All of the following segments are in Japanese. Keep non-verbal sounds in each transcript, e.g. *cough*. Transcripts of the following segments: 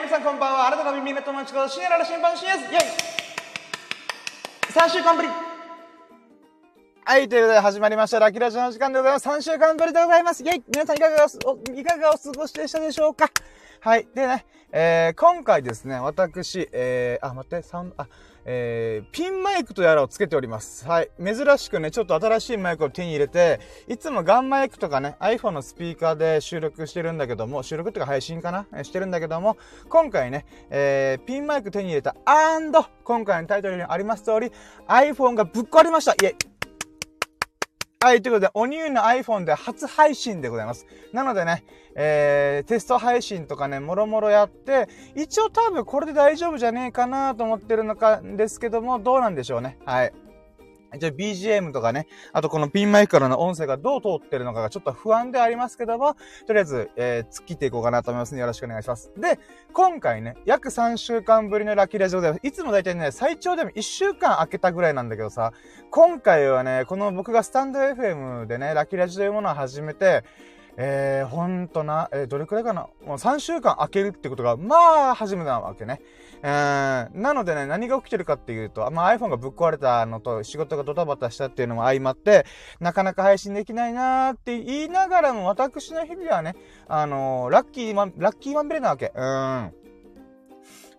皆さんこんばんは。あなたの耳の友達こと深夜の審判深夜です。イェイ !3 週間ぶりはい、ということで始まりました。ラキラジオの時間でございます。3週間ぶりでございます。イェイ皆さんいかがお、いかがお過ごしでしたでしょうか？はい。でね、えー、今回ですね、私、えー、あ、待って、サウンド、あ、えー、ピンマイクとやらをつけております。はい。珍しくね、ちょっと新しいマイクを手に入れて、いつもガンマイクとかね、iPhone のスピーカーで収録してるんだけども、収録っていうか配信かな？してるんだけども、今回ね、えー、ピンマイク手に入れた、アンド、今回のタイトルにあります通り、iPhone がぶっ壊れましたイェイはい、ということで、おにゅうの iPhone で初配信でございます。なのでね、えー、テスト配信とかね、もろもろやって、一応多分これで大丈夫じゃねえかなと思ってるのか、ですけども、どうなんでしょうね。はい。じゃあ BGM とかね、あとこのピンマイクからの音声がどう通ってるのかがちょっと不安でありますけども、とりあえず、えー、突っ切っていこうかなと思いますのでよろしくお願いします。で、今回ね、約3週間ぶりのラッキーラジオで、いつもだいたいね、最長でも1週間空けたぐらいなんだけどさ、今回はね、この僕がスタンド FM でね、ラッキーラジオというものを始めて、えー、ほんとな、えー、どれくらいかな？もう3週間空けるってことが、まあ、初めてなわけね。えー、なのでね、何が起きてるかっていうと、まあ iPhone がぶっ壊れたのと仕事がドタバタしたっていうのも相まって、なかなか配信できないなーって言いながらも、私の日々はね、あのー、ラッキーま、ラッキーまんべれなわけ。うん。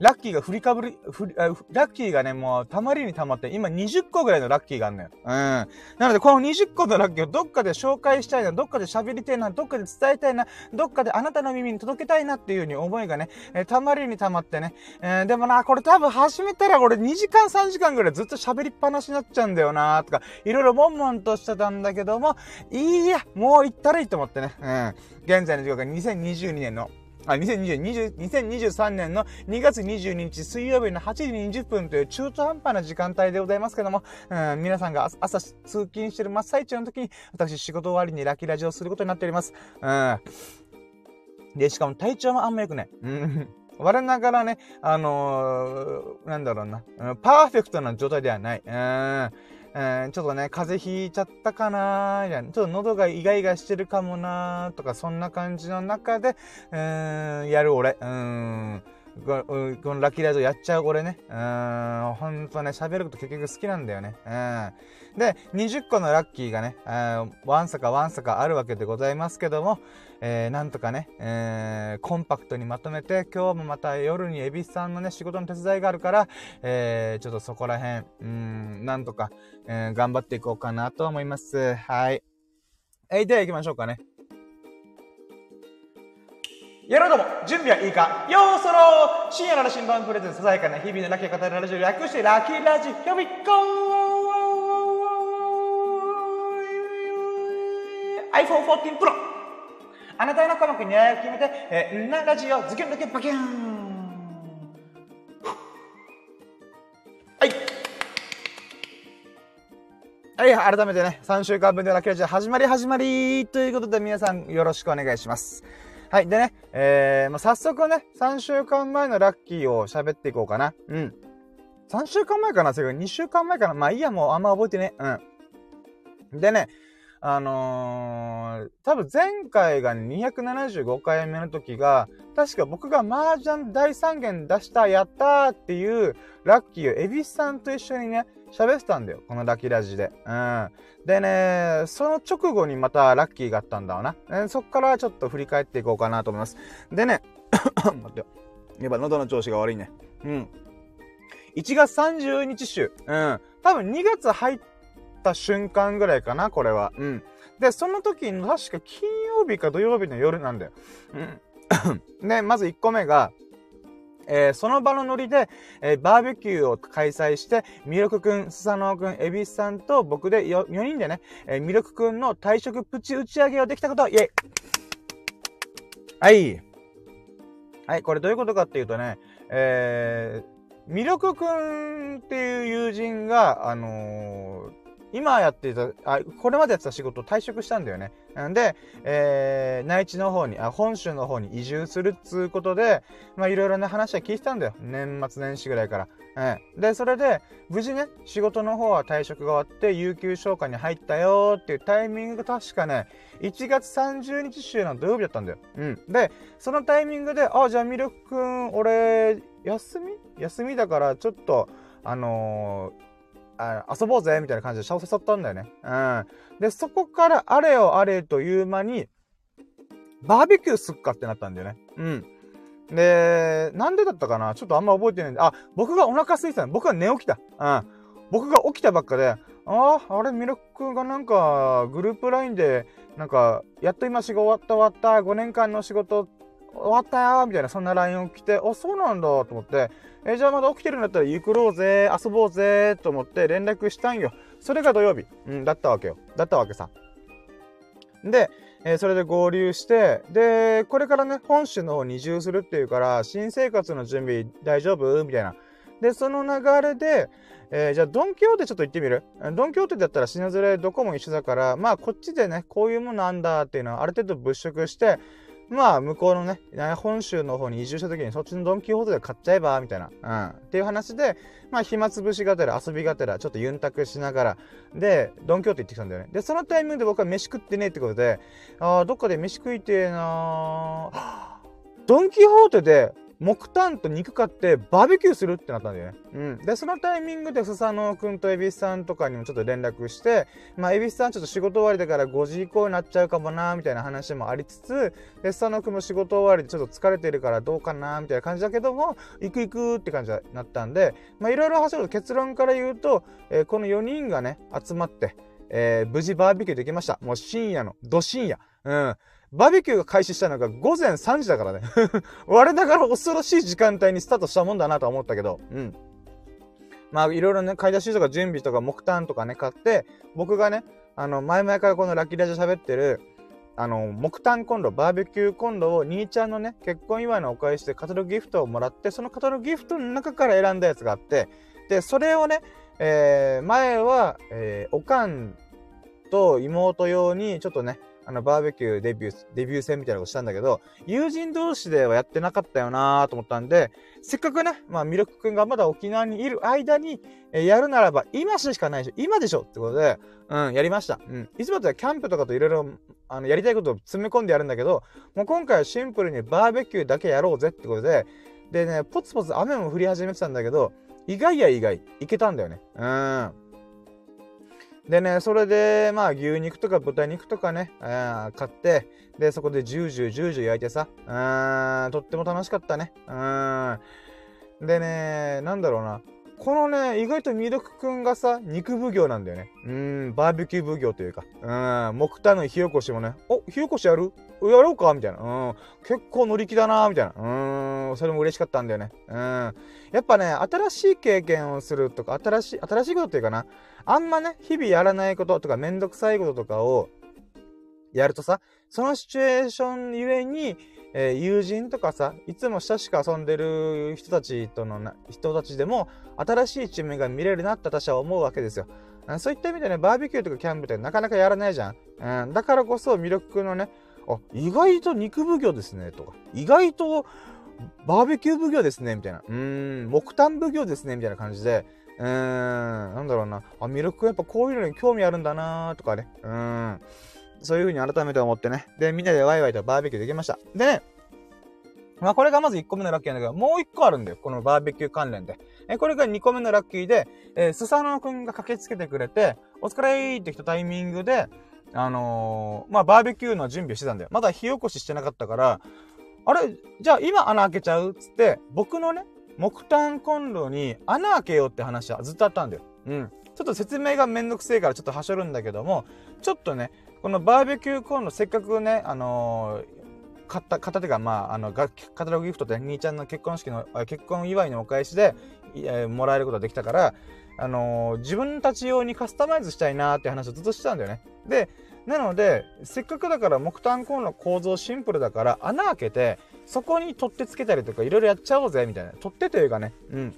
ラッキーが振りかぶり、ラッキーがね、もう、たまりにたまって、今20個ぐらいのラッキーがあるのよ。うん。なので、この20個のラッキーをどっかで紹介したいな、どっかで喋りたいな、どっかで伝えたいな、どっかであなたの耳に届けたいなっていう風に思いがね、えー、たまりにたまってね。えー、でもな、これ多分始めたら俺2時間3時間ぐらいずっと喋りっぱなしになっちゃうんだよなとか、いろいろ悶々としてたんだけども、いいや、もう行ったらいいと思ってね。うん。現在の時刻が2022年のあ、2020 2023年の2月22日水曜日の8時20分という中途半端な時間帯でございますけども、うん、皆さんが朝通勤してる真っ最中の時に、私仕事終わりにラッキーラジオをすることになっております。うん。で、しかも体調もあんま良くない。うん。我ながらね、あのー、なんだろうな、パーフェクトな状態ではない。うん。えー、ちょっとね、風邪ひいちゃったかなーみたいな。ちょっと喉がイガイガしてるかもなーとか、そんな感じの中で、うーん、やる俺。うーん。このラッキーライドやっちゃう俺ね。うん、ほんとね、喋ること結局好きなんだよね。うん。で、20個のラッキーがね、ワンサかワンサかあるわけでございますけども、えー、なんとかね、えー、コンパクトにまとめて、今日もまた夜にエビスさんのね、仕事の手伝いがあるから、えー、ちょっとそこら辺、うん、なんとか、えー、頑張っていこうかなと思います。はい。えい、では行きましょうかね。やろうども、準備はいいかようそろ深夜の新版プレゼンささやかな日々のラッキー語るラジオ略してラッキーラジオびっこー iPhone14 Pro あなたの科目にあや決めて、えー、なラジオズキュンだけバキュンはい、改めてね、3週間分でラッキーラジオ始まり始まりということで皆さんよろしくお願いします。はい。でね、えー、まあ、早速ね、3週間前のラッキーを喋っていこうかな。うん。3週間前かなそれ2週間前かなまあいいや、もうあんま覚えてね。うん。でね、あのー、多分前回が、275回目の時が、確か僕が麻雀大三元出した、やったーっていうラッキーをエビスさんと一緒にね、喋ってたんだよ。このラッキーラジで。うん。でね、その直後にまたラッキーがあったんだわな。そっからちょっと振り返っていこうかなと思います。でね、*coughs* 待ってよ。やっぱ喉の調子が悪いね。うん。1月30日週。うん。多分2月入った瞬間ぐらいかな、これは。うん。で、その時に確か金曜日か土曜日の夜なんだよ。うん。で、まず1個目が、えー、その場のノリで、えー、バーベキューを開催して、ミルクくん、スサノオくん、エビスさんと僕で 4, 4人でね、えー、ミルクくんの退職プチ打ち上げをできたこと、イェイはい。はい、これどういうことかっていうとね、えー、ミルクくんっていう友人が、あのー、今やっていた、あ、これまでやってた仕事退職したんだよね。んで、えー、内地の方に、あ、本州の方に移住するっつうことで、まあいろいろな話は聞いてたんだよ。年末年始ぐらいから。うん。で、それで、無事ね、仕事の方は退職が終わって、有給消化に入ったよっていうタイミングが確かね、1月30日週の土曜日だったんだよ。うん。で、そのタイミングで、あ、じゃあミルクくん、俺、休み？休みだから、ちょっと、あのーあ遊ぼうぜみたいな感じでシャを誘ったんだよね。うん。で、そこからあれよあれという間に、バーベキューすっかってなったんだよね。うん。で、なんでだったかな？ちょっとあんま覚えてないんで、あ、僕がお腹空いてたの。僕が寝起きた。うん。僕が起きたばっかで、ああ、あれ、ミルクがなんか、グループ LINE で、なんか、やっと今仕事終わった終わった、5年間の仕事終わったよみたいな、そんな LINE を来て、あ、そうなんだと思って、えじゃあまだ起きてるんだったらゆくろうぜ、遊ぼうぜ、と思って連絡したんよ。それが土曜日、うん、だったわけよ。だったわけさ。で、えー、それで合流して、で、これからね、本州の方に移住するっていうから、新生活の準備大丈夫？みたいな。で、その流れで、えー、じゃあ、ドンキホーテちょっと行ってみる？ドンキホーテだったら品ぞれどこも一緒だから、まあ、こっちでね、こういうものあんだっていうのはある程度物色して、まあ、向こうのね、本州の方に移住した時にそっちのドンキホーテで買っちゃえば、みたいな。うん。っていう話で、まあ、暇つぶしがてら、遊びがてら、ちょっとユンタクしながら、で、ドンキホーテ行ってきたんだよね。で、そのタイミングで僕は飯食ってねえってことで、ああ、どっかで飯食いてえな *gasps* ドンキホーテで木炭と肉買ってバーベキューするってなったんだよね。うん。で、そのタイミングで、スサノくんとエビスさんとかにもちょっと連絡して、まあ、エビスさんちょっと仕事終わりだから5時以降になっちゃうかもな、みたいな話もありつつ、で、スサノくんも仕事終わりでちょっと疲れてるからどうかな、みたいな感じだけども、行く行くって感じになったんで、まあ、いろいろ走る結論から言うと、えー、この4人がね、集まって、えー、無事バーベキューできました。もう深夜の、ど深夜。うん。バーベキューが開始したのが午前3時だからね *laughs* 我ながら恐ろしい時間帯にスタートしたもんだなとは思ったけど、うん。まあ、いろいろね、買い出しとか準備とか木炭とかね、買って、僕がね、あの、前々からこのラッキーラジオ喋ってる、あの、木炭コンロ、バーベキューコンロを兄ちゃんのね、結婚祝いのお返しでカタログギフトをもらって、そのカタログギフトの中から選んだやつがあって、で、それをね、えー、前は、えー、おかんと妹用に、ちょっとね、あの、バーベキューデビュー、デビュー戦みたいなことしたんだけど、友人同士ではやってなかったよなと思ったんで、せっかくね、まあ、ミルクくんがまだ沖縄にいる間に、えやるならば、今しかないでしょ今でしょってことで、うん、やりました。うん。いつもだったらキャンプとかといろいろ、あの、やりたいことを詰め込んでやるんだけど、もう今回はシンプルにバーベキューだけやろうぜってことで、でね、ポツポツ雨も降り始めてたんだけど、意外や意外、いけたんだよね。うん。でね、それで、まあ、牛肉とか豚肉とかね、買って、で、そこでジュージュージュージュー焼いてさ、うん、とっても楽しかったね。うん。でね、なんだろうな。このね、意外とミルクくんがさ、肉奉行なんだよね。うん、バーベキュー奉行というか。うん、木炭の火起こしもね、お、火起こしやる？やろうか？みたいな。うん、結構乗り気だなみたいな。うん、それも嬉しかったんだよね。うん。やっぱね、新しい経験をするとか、新しい、新しいことっていうかな。あんまね、日々やらないこととか、めんどくさいこととかを、やるとさ、そのシチュエーションゆえに、えー、友人とかさ、いつも親しく遊んでる人たちとのな、人たちでも、新しい一面が見れるなって私は思うわけですよ。そういった意味でね、バーベキューとかキャンプってなかなかやらないじゃん。うん、だからこそ魅力のね、あ、意外と肉奉行ですね、とか、意外とバーベキュー奉行ですね、みたいな。うん、木炭奉行ですね、みたいな感じで、うーん、なんだろうな。あ、ミルクやっぱこういうのに興味あるんだなとかね。うん。そういう風に改めて思ってね。で、みんなでワイワイとバーベキューできました。でね、まあこれがまず1個目のラッキーなんだけど、もう1個あるんだよ。このバーベキュー関連で。え、これが2個目のラッキーで、えー、スサノオくんが駆けつけてくれて、お疲れーって来たタイミングで、あのー、まあバーベキューの準備をしてたんだよ。まだ火起こししてなかったから、あれ？じゃあ今穴開けちゃう？っつって、僕のね、木炭コンロに穴開けようって話はずっとあったんだよ。うん。ちょっと説明がめんどくせえからちょっとはしょるんだけども、ちょっとね、このバーベキューコーンロせっかくね、あのー買った、買ったてか、まあ、あの、カタログギフトって兄ちゃんの結婚式の、結婚祝いのお返しで、えー、もらえることができたから、あのー、自分たち用にカスタマイズしたいなーって話をずっとしてたんだよね。で、なので、せっかくだから木炭コーンロ構造シンプルだから、穴開けて、そこに取っ手つけたりとかいろいろやっちゃおうぜ、みたいな。取っ手というかね、うん。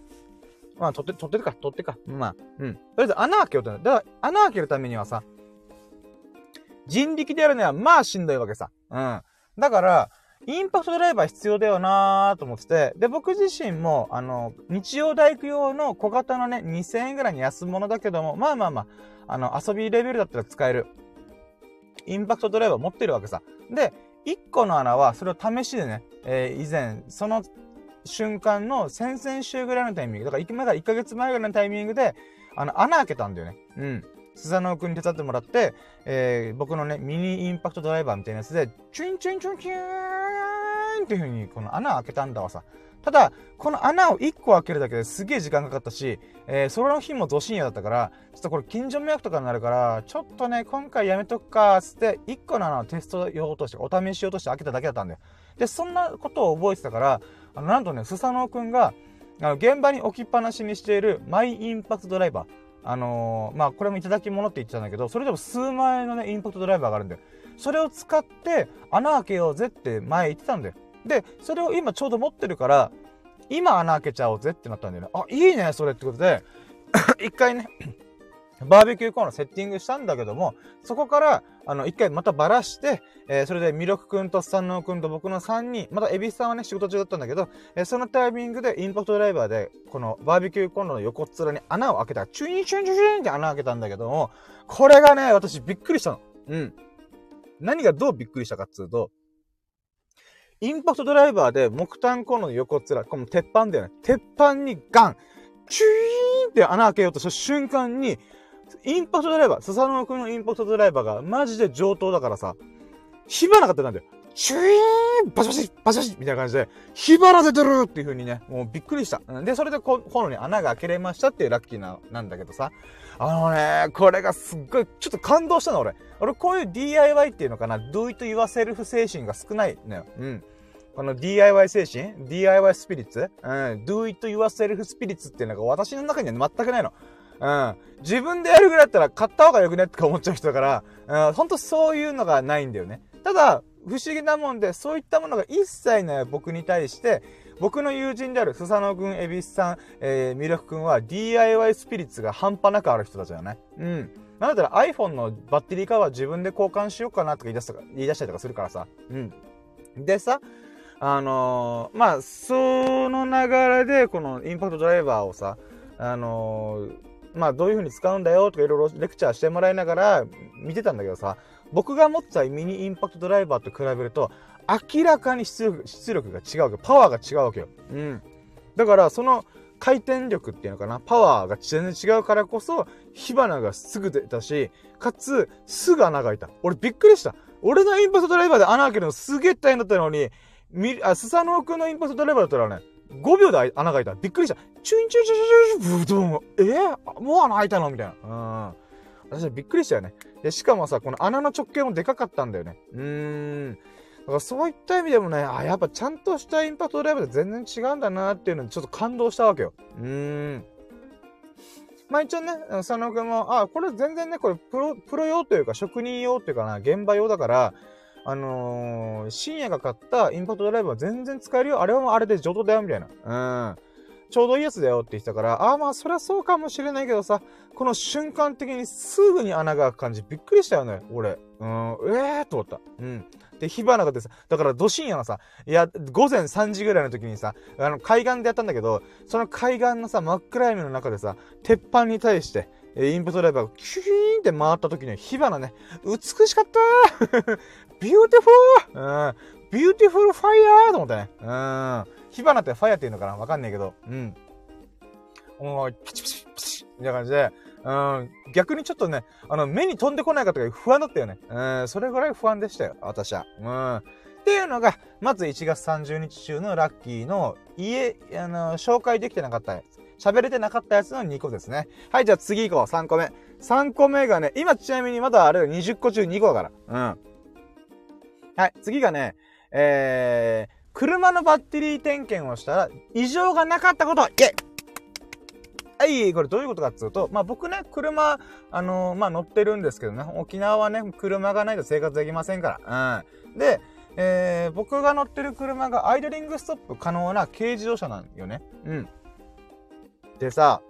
まあ、取って、取ってか、取ってか。まあ、うん。とりあえず穴開けようとだから、穴開けるためにはさ、人力でやるには、まあしんどいわけさ。うん。だから、インパクトドライバー必要だよなーと思ってて、で、僕自身も、あの、日曜大工用の小型のね、2000円ぐらいに安物だけども、まあまあまあ、あの、遊びレベルだったら使える。インパクトドライバー持ってるわけさ。で、1個の穴は、それを試しでね、えー、以前、その瞬間の先々週ぐらいのタイミング、だから1、1ヶ月前ぐらいのタイミングで、あの、穴開けたんだよね。うん。スザノオ君に手伝ってもらって、えー、僕のね、ミニインパクトドライバーみたいなやつで、チュインチュインチュンキューンっていう風に、この穴を開けたんだわさ。ただ、この穴を1個開けるだけですげえ時間かかったし、えー、その日もど深夜だったから、ちょっとこれ近所迷惑とかになるから、ちょっとね、今回やめとくか、つって、1個の穴をテスト用として、お試し用として開けただけだったんだよ。で、そんなことを覚えてたから、あのなんとね、スサノオ君が、あの、現場に置きっぱなしにしているマイインパクトドライバー。あのー、まあ、これも頂き物って言ってたんだけど、それでも数万円のね、インパクトドライバーがあるんだよ。それを使って穴開けようぜって前言ってたんだよ。で、それを今ちょうど持ってるから、今穴開けちゃおうぜってなったんだよね。あ、いいね、それってことで、*coughs* 一回ねバーベキューコーナーセッティングしたんだけども、そこから、あの、一回またばらして、えー、それで、ミロク君とスタンノー君と僕の3人、またエビスさんはね、仕事中だったんだけど、えー、そのタイミングでインパクトドライバーで、このバーベキューコーナーの横っ面に穴を開けた。チュインチュインチュインって穴開けたんだけども、これがね、私びっくりしたの。うん。何がどうびっくりしたかっつうと、インパクトドライバーで木炭コーナーの横っ面、この鉄板だよね。鉄板にガンチュイーンって穴開けようとした瞬間に、インパクトドライバー、スサノオ君のインパクトドライバーがマジで上等だからさ、火花が出たんだよ。チュイーンバシバシバシバシみたいな感じで、火花出てるっていう風にね、もうびっくりした。で、それでこ、炎に穴が開けれましたっていうラッキーな、なんだけどさ。あのね、これがすっごい、ちょっと感動したの俺。俺こういう DIY っていうのかな、Do it yourself 精神が少ないのよ。うん。この DIY 精神 ?DIY スピリッツうん。Do it yourself スピリッツっていうのが私の中には全くないの。うん。自分でやるぐらいだったら買った方がよくねって思っちゃう人だから、うん、ほんとそういうのがないんだよね。ただ、不思議なもんで、そういったものが一切ない僕に対して、僕の友人であるスサノ君、エビスさん、えー、ミルク君は DIY スピリッツが半端なくある人たちだよね。うん。なんだったら iPhone のバッテリーカバー自分で交換しようかなとか言い出した言い出したりとかするからさ。うん。でさ、あのー、まあ、その流れで、このインパクトドライバーをさ、あのーまあどういう風に使うんだよとかいろいろレクチャーしてもらいながら見てたんだけどさ、僕が持ってたミニインパクトドライバーと比べると、明らかに出力出力が違うわけパワーが違うわけよ。うん。だからその回転力っていうのかな、パワーが全然違うからこそ、火花がすぐ出たし、かつ、すぐ穴が開いた。俺びっくりした。俺のインパクトドライバーで穴開けるのすげえ大変だったのに、み、あ、スサノオ君のインパクトドライバーだったらね、5秒で穴が開いた。びっくりした。チュインチュインチュインチュイン、ブドン。えー、もう穴開いたのみたいな。うん。私はびっくりしたよね。で、しかもさ、この穴の直径もでかかったんだよね。うーん。だからそういった意味でもね、あ、やっぱちゃんとしたインパクトドライブで全然違うんだなっていうのにちょっと感動したわけよ。うーん。まあ一応ね、佐野くんも、あ、これ全然ね、これプロ、プロ用というか職人用っていうかな、現場用だから、あのー、深夜が買ったインパクトドライブは全然使えるよ。あれはもうあれで上等だよ、みたいな。うん。ちょうどいいやつだよって言ってたから、ああまあそりゃそうかもしれないけどさ、この瞬間的にすぐに穴が開く感じびっくりしたよね、俺。うん、ええー、と思った。うん。で、火花が出てさ、だからど深夜のさ、いや、午前3時ぐらいの時にさ、あの、海岸でやったんだけど、その海岸のさ、真っ暗闇の中でさ、鉄板に対して、えインパクトドライバーがキューンって回った時に火花ね、美しかった *laughs* beautiful うん。 beautiful fire と思ったね。うん。火花ってファイヤーって言うのかな？わかんないけど。うん。もう、ピチピチピチみたいな感じで、うん、逆にちょっとね、あの、目に飛んでこないかとか不安だったよね。うん、それぐらい不安でしたよ、私は。うん。っていうのが、まず1月30日中のラッキーの家、あの、紹介できてなかったやつ。喋れてなかったやつの2個ですね。はい、じゃあ次行こう。3個目。3個目がね、今ちなみにまだあれ20個中2個だから。うん。はい、次がね、えー、車のバッテリー点検をしたら異常がなかったことイェイはい、これどういうことかっていうと、まあ僕ね、車、あのー、まあ乗ってるんですけどね、沖縄はね、車がないと生活できませんから。うん。で、えー、僕が乗ってる車がアイドリングストップ可能な軽自動車なんよね。うん。でさ、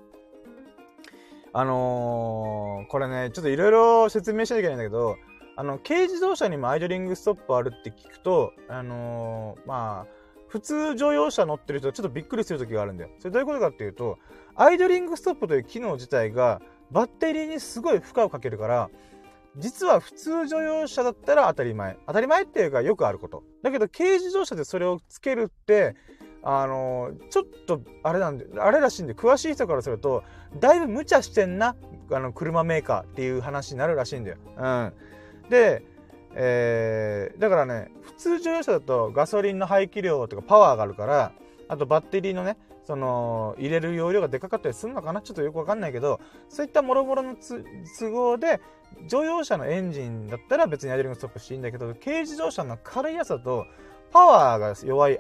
あのー、これね、ちょっといろいろ説明しなきゃいけないんだけど、あの、軽自動車にもアイドリングストップあるって聞くと、あのー、まあ、普通乗用車乗ってる人はちょっとびっくりする時があるんだよ。それどういうことかっていうと、アイドリングストップという機能自体がバッテリーにすごい負荷をかけるから、実は普通乗用車だったら当たり前。当たり前っていうかよくあること。だけど軽自動車でそれをつけるって、あのー、ちょっとあれなんで、あれらしいんで、詳しい人からすると、だいぶ無茶してんな、あの、車メーカーっていう話になるらしいんだよ。うん。で、えー、だからね、普通乗用車だとガソリンの排気量とかパワーがあるから、あとバッテリーのね、その、入れる容量がでかかったりするのかな？ちょっとよくわかんないけど、そういったもろもろの都合で、乗用車のエンジンだったら別にアイドリングストップしていいんだけど、軽自動車の軽いやつだと、パワーが弱い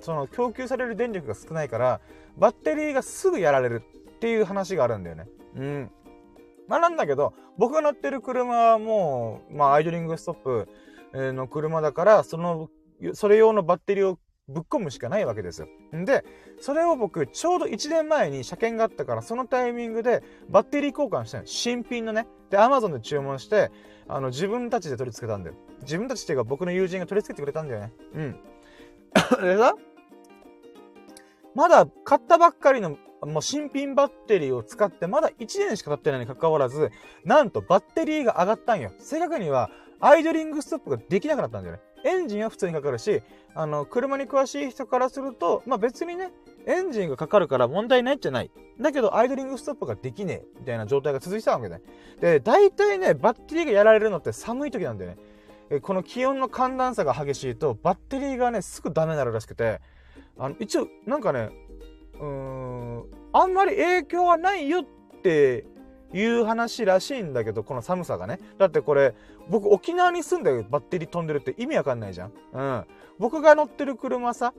その供給される電力が少ないから、バッテリーがすぐやられるっていう話があるんだよね。うん。まあなんだけど、僕が乗ってる車はもう、まあアイドリングストップの車だから、その、それ用のバッテリーをぶっ込むしかないわけですよ。んで、それを僕、ちょうど1年前に車検があったから、そのタイミングでバッテリー交換したの。新品のね。で、アマゾンで注文して、あの、自分たちで取り付けたんだよ。自分たちっていうか僕の友人が取り付けてくれたんだよね。うん。*coughs* でさ、まだ買ったばっかりのもう新品バッテリーを使ってまだ1年しか経ってないに関わらず、なんとバッテリーが上がったんよ。正確には、アイドリングストップができなくなったんだよね。エンジンは普通にかかるし、あの、車に詳しい人からすると、まあ別にね、エンジンがかかるから問題ないじゃない。だけど、アイドリングストップができねえ、みたいな状態が続いてたわけね。で、大体ね、バッテリーがやられるのって寒い時なんだよね。この気温の寒暖差が激しいと、バッテリーがね、すぐダメになるらしくて、あの、一応、なんかね、うん、あんまり影響はないよっていう話らしいんだけど、この寒さがね。だってこれ、僕沖縄に住んでバッテリー飛んでるって意味わかんないじゃん。うん。僕が乗ってる車さ、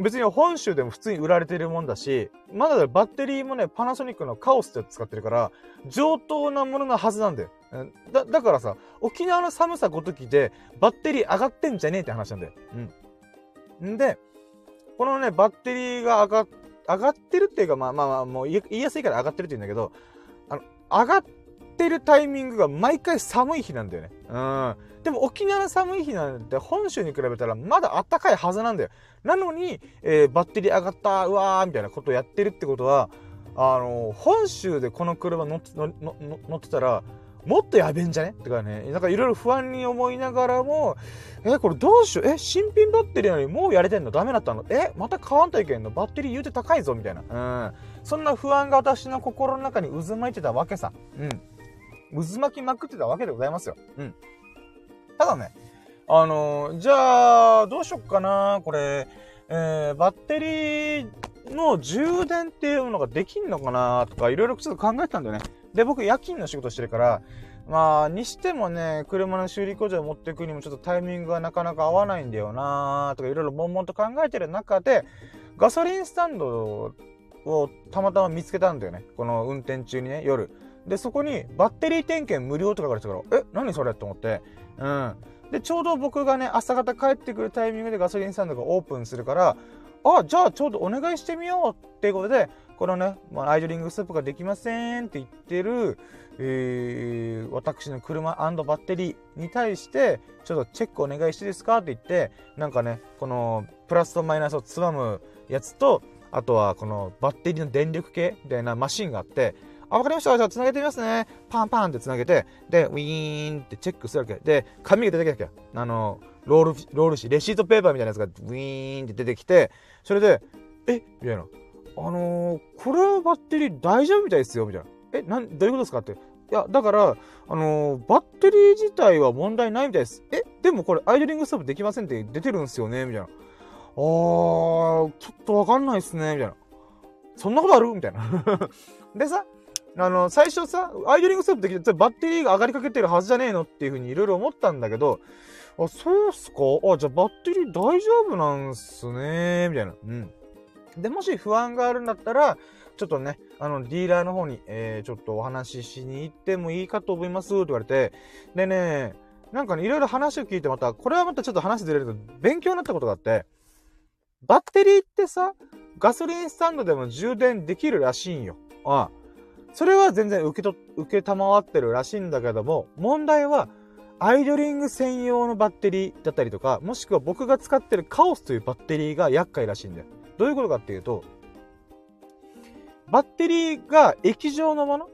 別に本州でも普通に売られてるもんだし、まだバッテリーもね、パナソニックのカオスって使ってるから、上等なもののはずなんだよ。だ、だからさ、沖縄の寒さごときで、バッテリー上がってんじゃねえって話なんだよ。うん。んで、このね、バッテリーが上がっ上がってるっていうか、まあまあまあ、もう言いやすいから上がってるって言うんだけど、あの、上がってるタイミングが毎回寒い日なんだよね。うん。でも沖縄の寒い日なんて本州に比べたらまだ暖かいはずなんだよ。なのに、えー、バッテリー上がった、うわー、みたいなことをやってるってことは、あの、本州でこの車乗って乗乗ってたら、もっとやべえんじゃね？ってかね、なんかいろいろ不安に思いながらも、え、これどうしよう、え、新品バッテリーなのにもうやれてんの？ダメだったの？え、また買わんといけんの？バッテリー言うて高いぞみたいな。うん。そんな不安が私の心の中に渦巻いてたわけさ。うん。渦巻きまくってたわけでございますよ。うん。ただね、あのー、じゃあ、どうしよっかな、これ、えー、バッテリーの充電っていうのができんのかな？とか、いろいろちょっと考えてたんだよね。で、僕夜勤の仕事してるから、まあ、にしてもね、車の修理工場を持っていくにもちょっとタイミングがなかなか合わないんだよなとかいろいろ悶々と考えてる中で、ガソリンスタンドをたまたま見つけたんだよね。この運転中にね、夜。で、そこにバッテリー点検無料とか書かれてたから、え、何それと思って。うん。で、ちょうど僕がね、朝方帰ってくるタイミングでガソリンスタンドがオープンするから、あ、じゃあちょうどお願いしてみようっていうことで、このね、まあ、アイドリングストップができませんって言ってる、えー、私の車バッテリーに対して、ちょっとチェックお願いしてですかって言って、なんかね、このプラスとマイナスをつまむやつと、あとはこのバッテリーの電力計みたいなマシンがあって、あ、わかりました。じゃあ繋げてみますね。パンパンって繋げて、で、ウィーンってチェックするわけ。で、紙が出てきたわけ。あの、ロール、ロール紙、レシートペーパーみたいなやつがウィーンって出てきて、それで、え？みたいな。あのー、これはバッテリー大丈夫みたいですよ、みたいな。え、なん、どういうことですかって。いや、だから、あのー、バッテリー自体は問題ないみたいです。え、でもこれアイドリングストップできませんって出てるんですよねみたいな。あー、ちょっとわかんないっすねみたいな。そんなことある？みたいな。*laughs* でさ、あの、最初さ、アイドリングストップできて、バッテリーが上がりかけてるはずじゃねえのっていうふうにいろいろ思ったんだけど、あ、そうっすか？あ、じゃあバッテリー大丈夫なんすねみたいな。うん。で、もし不安があるんだったら、ちょっとね、あの、ディーラーの方に、えー、ちょっとお話ししに行ってもいいかと思いますって言われて、でね、なんかね、いろいろ話を聞いてまた、これはまたちょっと話ずれると勉強になったことがあって、バッテリーってさ、ガソリンスタンドでも充電できるらしいんよ。ああ。それは全然受けと、受けたまわってるらしいんだけども、問題は、アイドリング専用のバッテリーだったりとか、もしくは僕が使ってるカオスというバッテリーが厄介らしいんだよ。どういうことかっていうと、バッテリーが液状のもの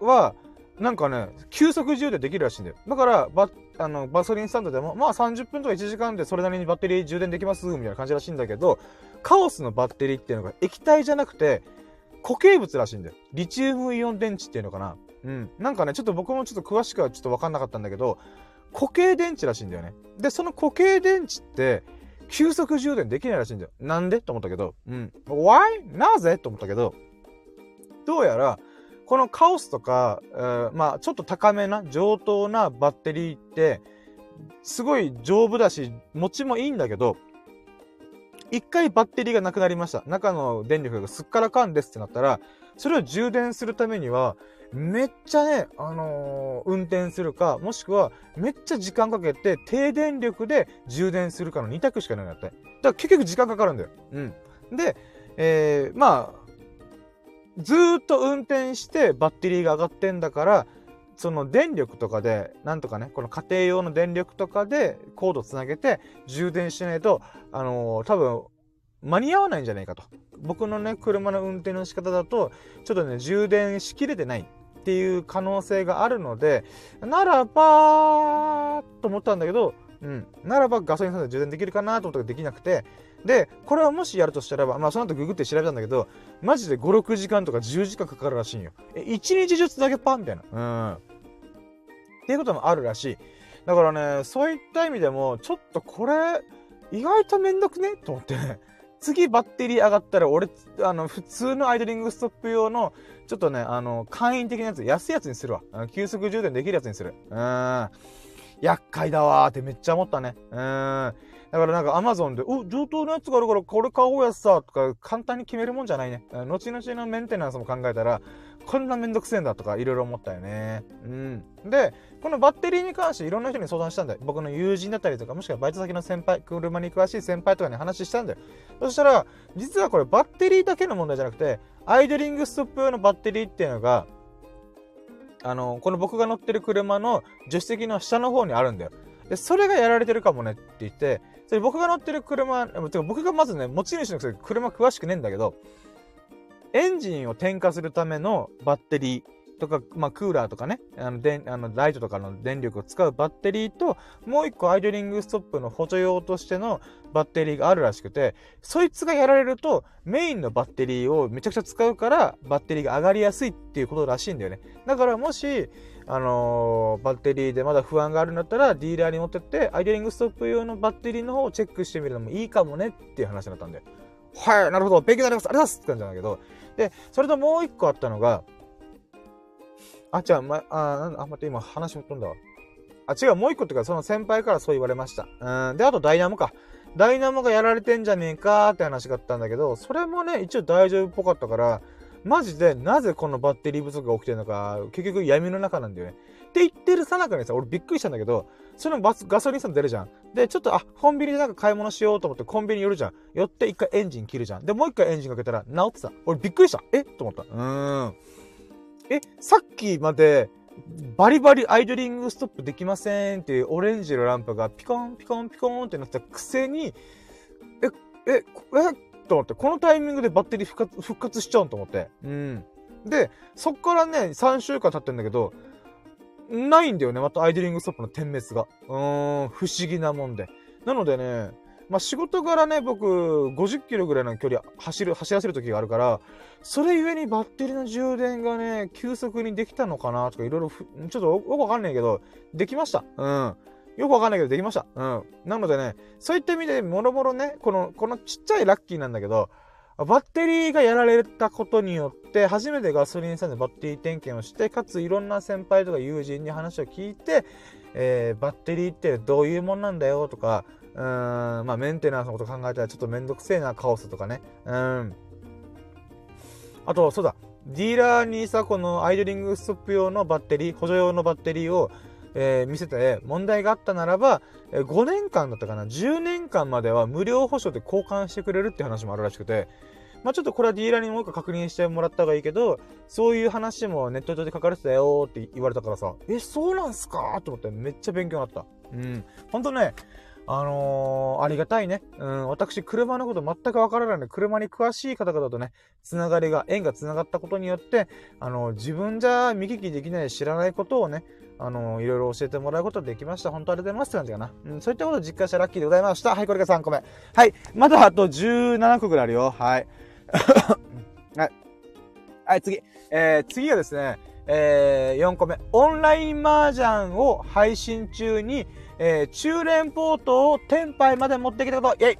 は、なんかね、急速充電できるらしいんだよ。だから、バあのガソリンスタンドでも、まあ30分とか1時間でそれなりにバッテリー充電できます、みたいな感じらしいんだけど、カオスのバッテリーっていうのが液体じゃなくて、固形物らしいんだよ。リチウムイオン電池っていうのかな。うん。なんかね、ちょっと僕もちょっと詳しくはちょっとわかんなかったんだけど、固形電池らしいんだよね。で、その固形電池って、急速充電できないらしいんだよ。なんで？と思ったけど、うん。Why? なぜ？と思ったけど、どうやら、このカオスとか、えー、まあ、ちょっと高めな、上等なバッテリーって、すごい丈夫だし、持ちもいいんだけど、一回バッテリーがなくなりました。中の電力がすっからかんですってなったら、それを充電するためには、めっちゃね、あのー、運転するか、もしくは、めっちゃ時間かけて、低電力で充電するかの2択しかないんだって。だから結局時間かかるんだよ。うん。で、えー、まあ、ずーっと運転してバッテリーが上がってんだから、その電力とかで、なんとかね、この家庭用の電力とかでコードつなげて充電しないと、あのー、多分、間に合わないんじゃないかと。僕のね、車の運転の仕方だと、ちょっとね、充電しきれてないっていう可能性があるので、ならば、と思ったんだけど、うん。ならばガソリンスタンドで充電できるかなと思ったらできなくて、で、これはもしやるとしたらば、まあその後ググって調べたんだけど、マジで5、6時間とか10時間かかるらしいんよ。え、1日中つなげっぱ？みたいな。うん。っていうこともあるらしい。だからね、そういった意味でも、ちょっとこれ、意外とめんどくね？と思ってね。次バッテリー上がったら、俺、あの、普通のアイドリングストップ用の、ちょっとね、あの、簡易的なやつ、安いやつにするわ。急速充電できるやつにする。うーん。厄介だわーってめっちゃ思ったね。うーん。だからなんか Amazon で、お、上等のやつがあるからこれ買おうやつさ、とか簡単に決めるもんじゃないね。後々のメンテナンスも考えたら、こんなめんどくせえんだとかいろいろ思ったよね。うん。で、このバッテリーに関していろんな人に相談したんだよ。僕の友人だったりとか、もしくはバイト先の先輩、車に詳しい先輩とかに話したんだよ。そしたら、実はこれバッテリーだけの問題じゃなくて、アイドリングストップ用のバッテリーっていうのが、あの、この僕が乗ってる車の助手席の下の方にあるんだよ。で、それがやられてるかもねって言って、それ僕が乗ってる車、てか僕がまずね、持ち主のくせ車詳しくねえんだけど、エンジンを点火するためのバッテリー、とか、まあ、クーラーとかね、あの、であのライトとかの電力を使うバッテリーと、もう一個アイドリングストップの補助用としてのバッテリーがあるらしくて、そいつがやられると、メインのバッテリーをめちゃくちゃ使うから、バッテリーが上がりやすいっていうことらしいんだよね。だからもし、あのー、バッテリーでまだ不安があるんだったら、ディーラーに持ってって、アイドリングストップ用のバッテリーの方をチェックしてみるのもいいかもねっていう話だったんで。はい、なるほど、勉強になります、ありがとうございますって感じなんだけど、で、それともう一個あったのが、あ、違う、ま、あ、あ、待って、今話も飛んだわ。あ、違う、もう一個っていうか、その先輩からそう言われました。うん。で、あとダイナモか。ダイナモがやられてんじゃねえかって話があったんだけど、それもね、一応大丈夫っぽかったから、マジでなぜこのバッテリー不足が起きてるのか、結局闇の中なんだよね。って言ってるさなかにさ、俺びっくりしたんだけど、そのバスガソリンスタンド出るじゃん。で、ちょっと、あ、コンビニでなんか買い物しようと思ってコンビニ寄るじゃん。寄って一回エンジン切るじゃん。で、もう一回エンジンかけたら治ってた。俺びっくりした。えと思った。うん。え、さっきまで、バリバリアイドリングストップできませんっていうオレンジのランプがピコンピコンピコンってなったくせに、え、え、え、と思って、このタイミングでバッテリー復活復活しちゃうんと思って。うん。で、そっからね、3週間経ってんだけど、ないんだよね、またアイドリングストップの点滅が。うーん、不思議なもんで。なのでね、まあ、仕事柄ね、僕、50キロぐらいの距離走る、走らせる時があるから、それゆえにバッテリーの充電がね、急速にできたのかなとかいろいろ、ちょっとよくわかんないけど、できました。うん。よくわかんないけど、できました。うん。なのでね、そういった意味で、もろもろね、この、このちっちゃいラッキーなんだけど、バッテリーがやられたことによって、初めてガソリンスタンドでバッテリー点検をして、かついろんな先輩とか友人に話を聞いて、えー、バッテリーってどういうもんなんだよとか、うん、まあメンテナンスのこと考えたらちょっとめんどくせえな、カオスとかね。うん。あと、そうだ。ディーラーにさ、このアイドリングストップ用のバッテリー、補助用のバッテリーを、えー、見せて問題があったならば、え、5年間だったかな、10年間までは無料保証で交換してくれるって話もあるらしくて、まあ、ちょっとこれはディーラーにもう一回確認してもらった方がいいけど、そういう話もネット上で書かれてたよって言われたからさ、え、そうなんすかと思ってめっちゃ勉強になった。うん。ほんとね、あのー、ありがたいね。うん、私、車のこと全くわからないので、車に詳しい方々とね、つながりが、縁がつながったことによって、あのー、自分じゃ見聞きできない知らないことをね、あのー、いろいろ教えてもらうことができました。本当ありがとうございますって感じかな。うん、そういったことを実感したラッキーでございました。はい、これが3個目。はい、まだあと17個ぐらいあるよ。はい。*laughs* はい。はい、次。えー、次がですね、えー、4個目。オンライン麻雀を配信中に、えー、中連ポートを天杯まで持ってきたこと、イェイ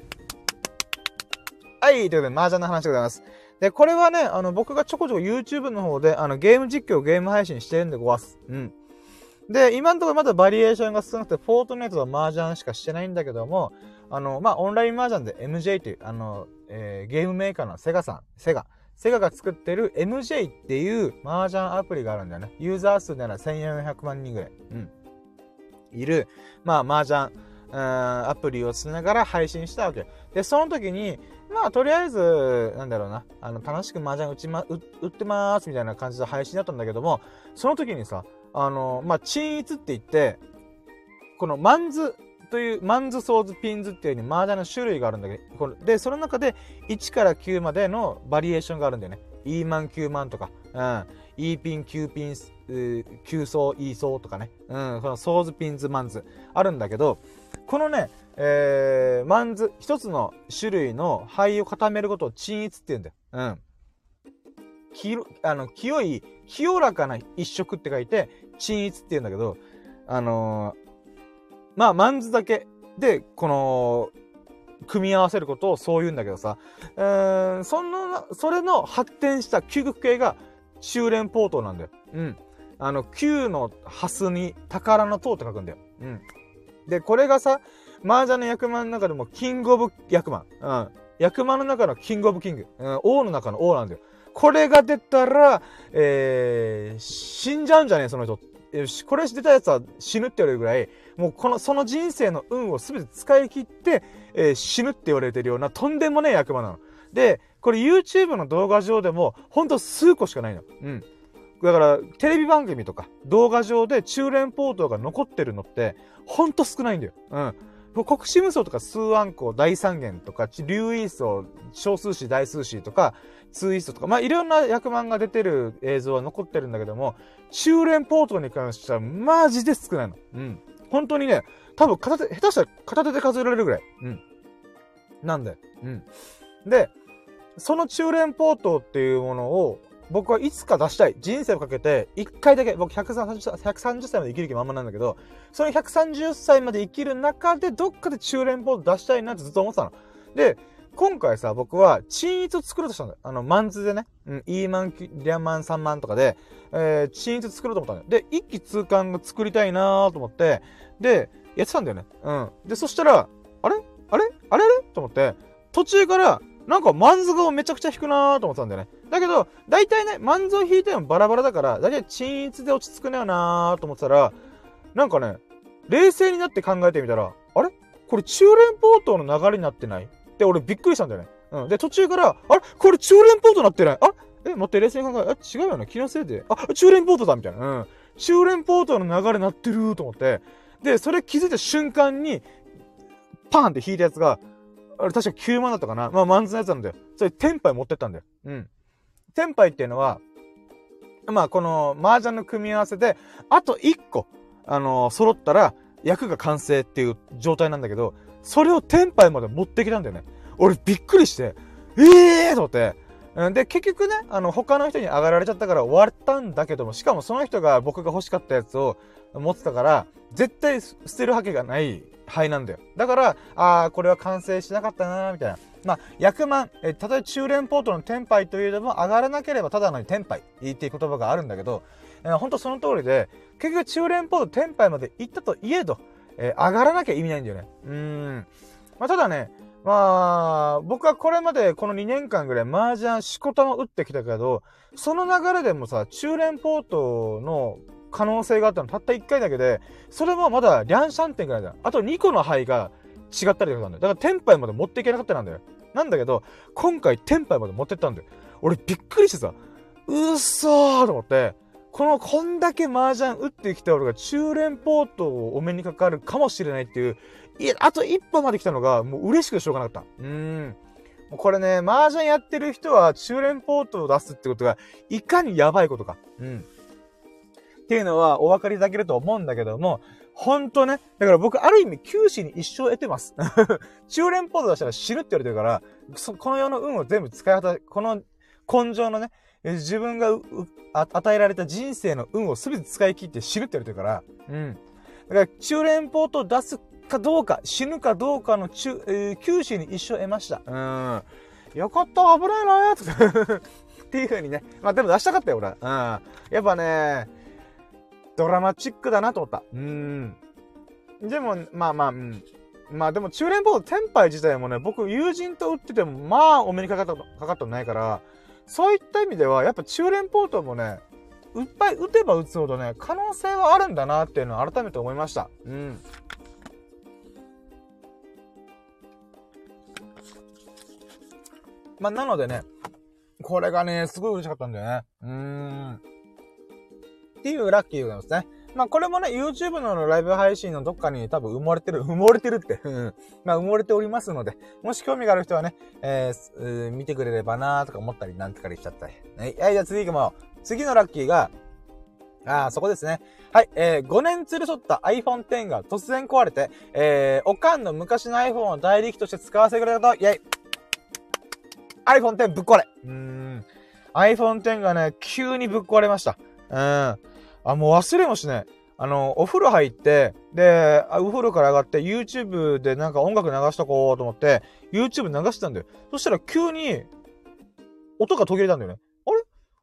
はい、ということで、麻雀の話でございます。で、これはね、あの、僕がちょこちょこ YouTube の方で、あの、ゲーム実況、ゲーム配信してるんでごわす。うん。で、今のところまだバリエーションが少なくて、フォートナイトと麻雀しかしてないんだけども、あの、まあ、オンライン麻雀で MJ という、あの、えー、ゲームメーカーのセガさん、セガ。セガが作ってる MJ っていう麻雀アプリがあるんだよね。ユーザー数なら1400万人ぐらい。うん。いる、まあ、麻雀、うん、アプリをしながら配信したわけ。で、その時に、まあ、とりあえず、なんだろうな、あの、楽しく麻雀打ちま、打ってまーすみたいな感じで配信だったんだけども、その時にさ、あの、まあ、清一って言って、このマンズという、マンズ、ソーズ、ピンズっていうように麻雀の種類があるんだけど、で、その中で1から9までのバリエーションがあるんだよね。イーマン、9万とか、うん、イーピン、9ピン、9層、E 層とかね、うん、そのソーズ、ピンズ、マンズ、あるんだけど、このね、えー、マンズ、一つの種類の灰を固めることを鎮一って言うんだよ。うん。きあの清い、清らかな一色って書いて、鎮一って言うんだけど、あのー、まあ、マンズだけで、この、組み合わせることをそう言うんだけどさ、えー、その、それの発展した究極系が修練ポートなんだよ。うん。あの、9のハスに宝の塔って書くんだよ。うん。で、これがさ、麻雀の役満の中でもキングオブ役満。うん。役満の中のキングオブキング。うん。王の中の王なんだよ。これが出たら、えー、死んじゃうんじゃねえ、その人。これ出たやつは死ぬって言われるぐらい、もうこの、その人生の運を全て使い切って、えー、死ぬって言われてるようなとんでもねえ役場なの。で、これ YouTube の動画上でも、ほんと数個しかないの。うん。だから、テレビ番組とか動画上で中連ポートが残ってるのって、ほんと少ないんだよ。うん。国士無双とか数暗号大三元とか、竜位層、小数詞大数詞とか、ツイストとか、まあ、いろんな役満が出てる映像は残ってるんだけども、中連ポートに関してはマジで少ないの。うん。本当にね、多分片手、下手したら片手で数えられるぐらい。うん。なんで。うん。で、その中連ポートっていうものを、僕はいつか出したい。人生をかけて、一回だけ、僕130 130歳まで生きる気満々なんだけど、その130歳まで生きる中で、どっかで中連ポート出したいなってずっと思ってたの。で、今回さ、僕は、チ一を作ろうとしたんだよ。あの、マンズでね。うん、E マン、リャンマン、3万とかで、えー、チ一作ろうと思ったんだよ。で、一気通貫が作りたいなーと思って、で、やってたんだよね。うん。で、そしたら、あれあれ？あれ？あれ？と思って、途中から、なんか、マンズがめちゃくちゃ弾くなーと思ってたんだよね。だけど、大体ね、マンズを弾いてもバラバラだから、大体鎮一で落ち着くねよなーと思ってたら、なんかね、冷静になって考えてみたら、あれ？これ中連ポートの流れになってない？って俺びっくりしたんだよね。うん。で、途中から、あれ？これ中連ポートなってない？あえ、待って、冷静に考え、あ、違うよな、気のせいで。あ、中連ポートだみたいな。うん。中連ポートの流れなってると思って。で、それ気づいた瞬間に、パーンって引いたやつが、あれ確か9万だったかなまあ、マンズのやつなんだよ。それ、テンパイ持ってったんだよ。うん。テンパイっていうのは、まあ、この、麻雀の組み合わせで、あと1個、あのー、揃ったら、役が完成っていう状態なんだけど、それをテンパイまで持ってきたんだよね。俺びっくりして、ええーと思って。で、結局ね、あの、他の人に上がられちゃったから終わったんだけども、しかもその人が僕が欲しかったやつを持ってたから、絶対捨てるわけがない灰なんだよ。だから、ああ、これは完成しなかったなみたいな。まあ、役満、え、たとえ中連ポートのテンパイというでも上がらなければただのにテンパイっていう言葉があるんだけど、えー、ほんとその通りで、結局中連ポートテンパイまで行ったといえど、えー、上がらなきゃ意味ないんだよね。うん。まあ、ただね、まあ、僕はこれまでこの2年間ぐらい麻雀しこたま打ってきたけど、その流れでもさ、中連ポートの可能性があったのたった1回だけで、それもまだリャンシャン点ぐらいだ。あと2個の牌が違ったりとかなんだよ。だからテンパイまで持っていけなかったなんだよ。なんだけど、今回、テンパイまで持ってったんだよ。俺、びっくりしてさ、うっそーと思って、この、こんだけ麻雀打ってきた俺が中連ポートをお目にかかるかもしれないっていう、いや、あと一歩まで来たのが、もう嬉しくてしょうがなかった。うーん。これね、麻雀やってる人は中連ポートを出すってことが、いかにやばいことか。うん。っていうのはお分かりいただけると思うんだけども、ほんとね。だから僕、ある意味、九死に一生得てます。*laughs* 中連ポート出したら死ぬって言われてるから、この世の運を全部使い果た、この根性のね、自分が与えられた人生の運を全て使い切って死ぬって言われてるから、うん。だから、中連ポート出すかどうか、死ぬかどうかの中、えー、九死に一生得ました。うん。よかった、危ないなー *laughs* っていう風にね。まあでも出したかったよ、俺。うん。やっぱね、ドラマチックだなと思った。うん。でも、まあまあ、うん。まあでも中連ポート、テンパイ自体もね、僕友人と打ってても、まあお目にかかったかかったないから、そういった意味では、やっぱ中連ポートもね、いっぱい打てば打つほどね、可能性はあるんだなっていうのを改めて思いました。うん。まあ、なのでね、これがね、すごい嬉しかったんだよね。うーん。っていうラッキーでございますね。まあこれもね、YouTube のライブ配信のどっかに多分埋もれてる、*laughs* 埋もれてるって、まあ埋もれておりますので、もし興味がある人はね、えー、見てくれればなーとか思ったり、なんとかでしちゃったり。はい、はい、じゃあ次行きま次のラッキーが、ああ、そこですね。はい、えー、5年連れ添った iPhone X が突然壊れて、えー、おかんの昔の iPhone を代理機として使わせてくれたと、イェイ !iPhone X ぶっ壊れうーん。iPhone X がね、急にぶっ壊れました。うん。あ、もう忘れもしない。あの、お風呂入って、で、お風呂から上がって YouTube でなんか音楽流しとこうと思って、YouTube 流してたんだよ。そしたら急に、音が途切れたんだよね。あれ？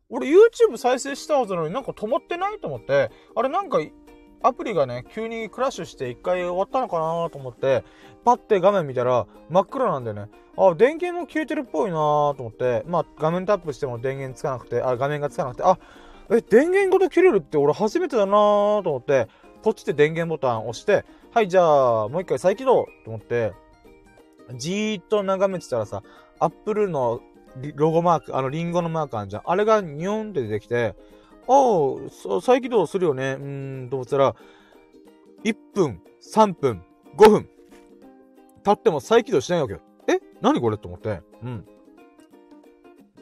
俺 YouTube 再生したはずなのになんか止まってないと思って、あれなんか、アプリがね、急にクラッシュして一回終わったのかなと思って、パッて画面見たら真っ暗なんだよね。あ、電源も消えてるっぽいなと思って、まあ画面タップしても電源つかなくて、あ、画面がつかなくて、あ、え、電源ごと切れるって俺初めてだなーと思って、ポチって電源ボタン押して、はい、じゃあ、もう一回再起動と思って、じーっと眺めてたらさ、アップルのロゴマーク、あの、リンゴのマークあるじゃん。あれがニョンって出てきて、ああ、再起動するよね。うーん、と思ったら、1分、3分、5分、経っても再起動しないわけよ。え？何これ？と思って。うん。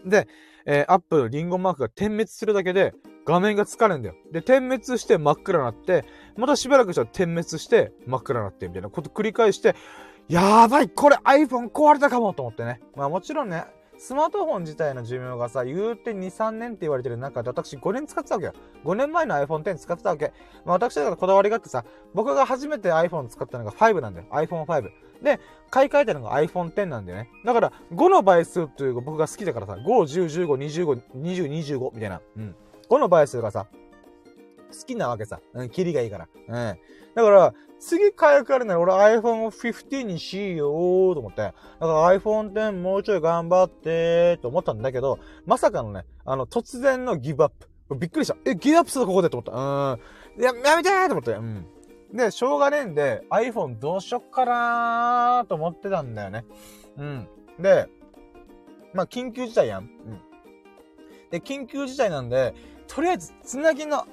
で、えー、アップのリンゴマークが点滅するだけで画面が疲れるんだよ。で、点滅して真っ暗になって、またしばらくしたら点滅して真っ暗になって、みたいなこと繰り返して、やばいこれ iPhone 壊れたかもと思ってね。まあもちろんね、スマートフォン自体の寿命がさ、言うて2、3年って言われてる中で私5年使ってたわけよ。5年前の iPhone X 使ってたわけ。まあ私だからこだわりがあってさ、僕が初めて iPhone 使ったのが5なんだよ。iPhone5。で、買い替えたのが iPhone X なんだよね。だから5の倍数っていうか僕が好きだからさ、5、10、15、25、20、25みたいな。うん。5の倍数がさ、好きなわけさ。うん、キリがいいから。うん。だから、次買い替えるなら俺 iPhone 15にしようと思って。だから iPhone X もうちょい頑張ってと思ったんだけど、まさかのね、あの、突然のギブアップ。びっくりした。え、ギブアップするここでと思った。うん。や、やめてーと思って。うん。で、しょうがねえんで、iPhone どうしよっかなーと思ってたんだよね。うん。で、まあ、緊急事態やん。うん。で、緊急事態なんで、とりあえず、つなぎの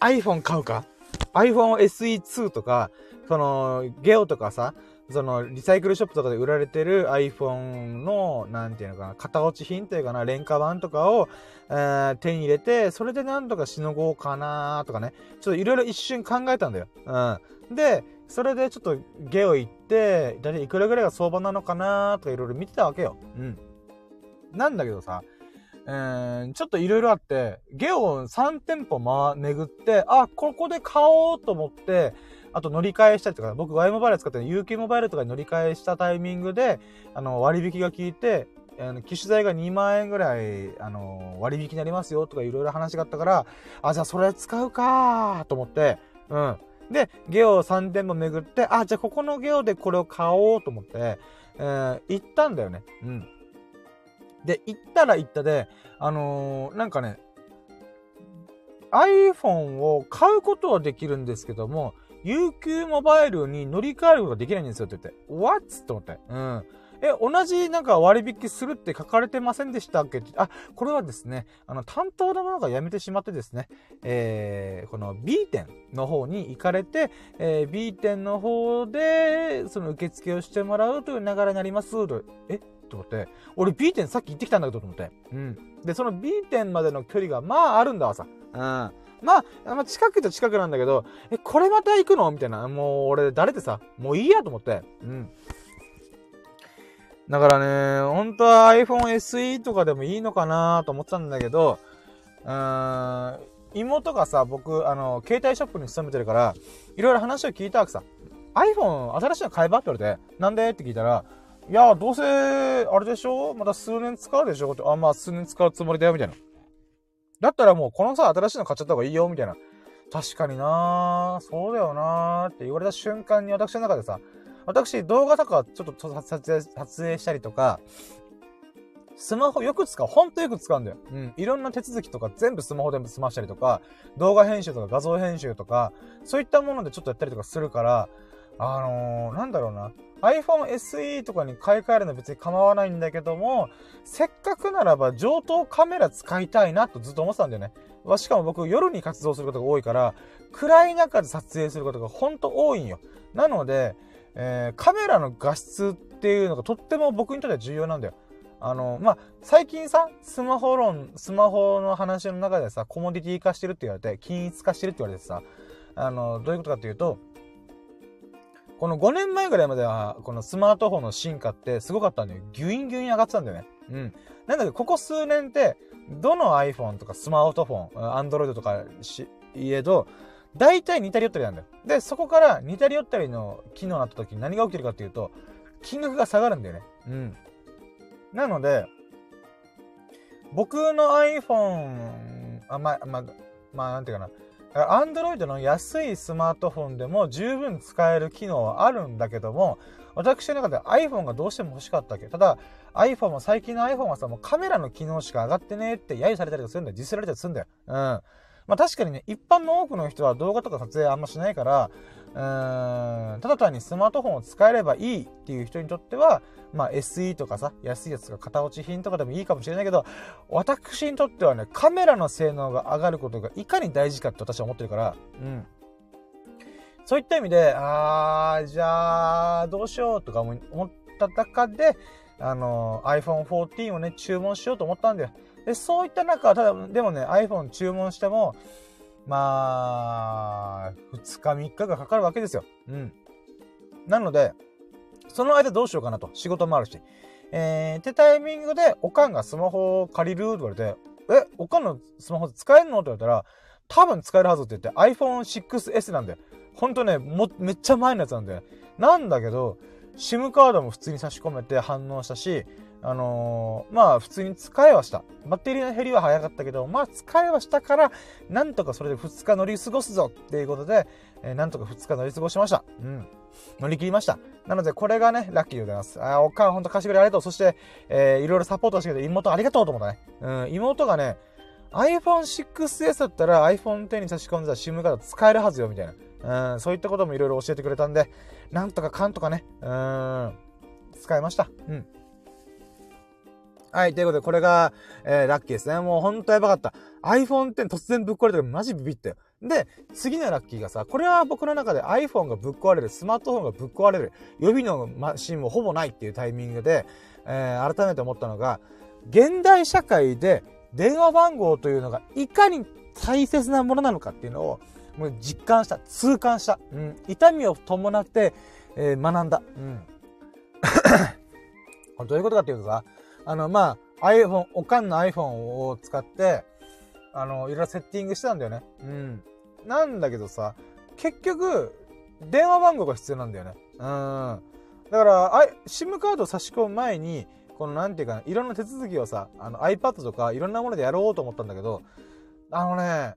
iPhone 買うか ?iPhone SE2 とか、その、ゲオとかさ、その、リサイクルショップとかで売られてる iPhone の、なんていうのかな、型落ち品というかな、廉価版とかを、えー、手に入れて、それでなんとかしのごうかなとかね、ちょっといろいろ一瞬考えたんだよ。うん。で、それでちょっとゲオ行って、だいいくらぐらいが相場なのかなとかいろいろ見てたわけよ。うん。なんだけどさ、えー、ちょっといろいろあって、ゲオ3店舗回、巡って、あ、ここで買おうと思って、あと乗り換えしたりとか、僕 Y モバイル使って UQ モバイルとかに乗り換えしたタイミングで、あの、割引が効いて、あの、機種代が2万円ぐらい、あの、割引になりますよとかいろいろ話があったから、あ、じゃあそれ使うかと思って、うん。で、ゲオ3店舗巡って、あ、じゃあここのゲオでこれを買おうと思って、えー、行ったんだよね。うん。で、行ったら行ったで、あのー、なんかね、iPhone を買うことはできるんですけども、UQ モバイルに乗り換えることができないんですよって言って、What? と思って。うん。え、同じなんか割引するって書かれてませんでしたっけ？あ、これはですね、あの、担当の者が辞めてしまってですね、えー、この B 店の方に行かれて、えー、B 店の方で、その受付をしてもらうという流れになります。とえと思って、俺 B 店さっき行ってきたんだけどと思って。うん。で、その B 店までの距離がまああるんだわさ。うん。まあ、まあ、近くと近くなんだけど、え、これまた行くの？みたいな。もう俺、誰でさ、もういいやと思って。うん。だからね、本当は iPhone SE とかでもいいのかなと思ってたんだけど、うーん、妹がさ、僕、あの、携帯ショップに勤めてるから、いろいろ話を聞いたわけさ。iPhone 新しいの買えば？って言われて、なんで？って聞いたら、いや、どうせ、あれでしょ？また数年使うでしょ？って、あ、まあ数年使うつもりだよ、みたいな。だったらもう、このさ、新しいの買っちゃった方がいいよ、みたいな。確かになそうだよなって言われた瞬間に私の中でさ、私、動画とかちょっと撮影したりとか、スマホよく使う。ほんとよく使うんだよ。うん。いろんな手続きとか全部スマホで済ましたりとか、動画編集とか画像編集とか、そういったものでちょっとやったりとかするから、あのー、なんだろうな。iPhone SE とかに買い替えるの別に構わないんだけども、せっかくならば上等カメラ使いたいなとずっと思ってたんだよね。しかも僕夜に活動することが多いから、暗い中で撮影することがほんと多いんよ。なので、えー、カメラの画質っていうのがとっても僕にとっては重要なんだよ。あの、まあ、最近さ、スマホ論、スマホの話の中でさ、コモディティ化してるって言われて、均一化してるって言われてさ、あの、どういうことかっていうと、この5年前ぐらいまでは、このスマートフォンの進化ってすごかったんだよ。ギュインギュイン上がってたんだよね。うん。なんだけど、ここ数年って、どの iPhone とかスマートフォン、Android とかし、いえど、大体似たり寄ったりなんだよ。で、そこから似たり寄ったりの機能になった時に何が起きるかっていうと、金額が下がるんだよね。うん。なので、僕の iPhone、あ、まあ、まあ、まあ、なんていうかな。アンドロイドの安いスマートフォンでも十分使える機能はあるんだけども、私の中で iPhone がどうしても欲しかったわけ。ただ、iPhone も最近の iPhone はさ、もうカメラの機能しか上がってねえって揶揄されたりするんだよ。ディスられたりするんだよ。うん。まあ確かにね、一般の多くの人は動画とか撮影あんましないから、うん、ただ単にスマートフォンを使えればいいっていう人にとっては、まあ SE とかさ、安いやつが型落ち品とかでもいいかもしれないけど、私にとってはね、カメラの性能が上がることがいかに大事かって私は思ってるから、うん。そういった意味で、あー、じゃあ、どうしようとか思った中で、あの、iPhone 14をね、注文しようと思ったんだよ。で、そういった中、ただ、でもね、iPhone 注文しても、まあ、2日3日がかかるわけですよ。うん。なので、その間どうしようかなと。仕事もあるし。えー、ってタイミングで、おかんがスマホを借りるって言われて、え、おかんのスマホ使えるの？って言われたら、多分使えるはずって言って iPhone6S なんだよ。ほんとね、も、めっちゃ前のやつなんだよ。なんだけど、SIM カードも普通に差し込めて反応したし、あのー、まあ普通に使えはした。バッテリーの減りは早かったけど、まあ使えはしたから、なんとかそれで2日乗り過ごすぞっていうことで、えー、なんとか2日乗り過ごしました。うん。乗り切りました。なので、これがね、ラッキーでございます。あ、おかんほんと貸してくれありがとう。そして、えー、いろいろサポートしてくれて、妹ありがとうと思ったね。うん、妹がね、iPhone6S だったら iPhone X に差し込んでた SIM カード使えるはずよ、みたいな。うん、そういったこともいろいろ教えてくれたんで、なんとかかんとかね、うん、使いました。うん。はい、ということで、これが、えー、ラッキーですね。もうほんとやばかった。iPhone 10突然ぶっ壊れたからマジビビったよ。で、次のラッキーがさ、これは僕の中で iPhone がぶっ壊れる、スマートフォンがぶっ壊れる、予備のマシンもほぼないっていうタイミングで、えー、改めて思ったのが、現代社会で電話番号というのがいかに大切なものなのかっていうのを、もう実感した、痛感した。うん。痛みを伴って、えー、学んだ。うん。*coughs* どういうことかっていうとさ、あの、まあ、iPhone、おかんの iPhone を使って、あの、いろいろセッティングしてたんだよね。うん。なんだけどさ、結局、電話番号が必要なんだよね。うん。だから、あ SIM カードを差し込む前に、このなんていうかな、いろんな手続きをさ、あの iPad とかいろんなものでやろうと思ったんだけど、あのね、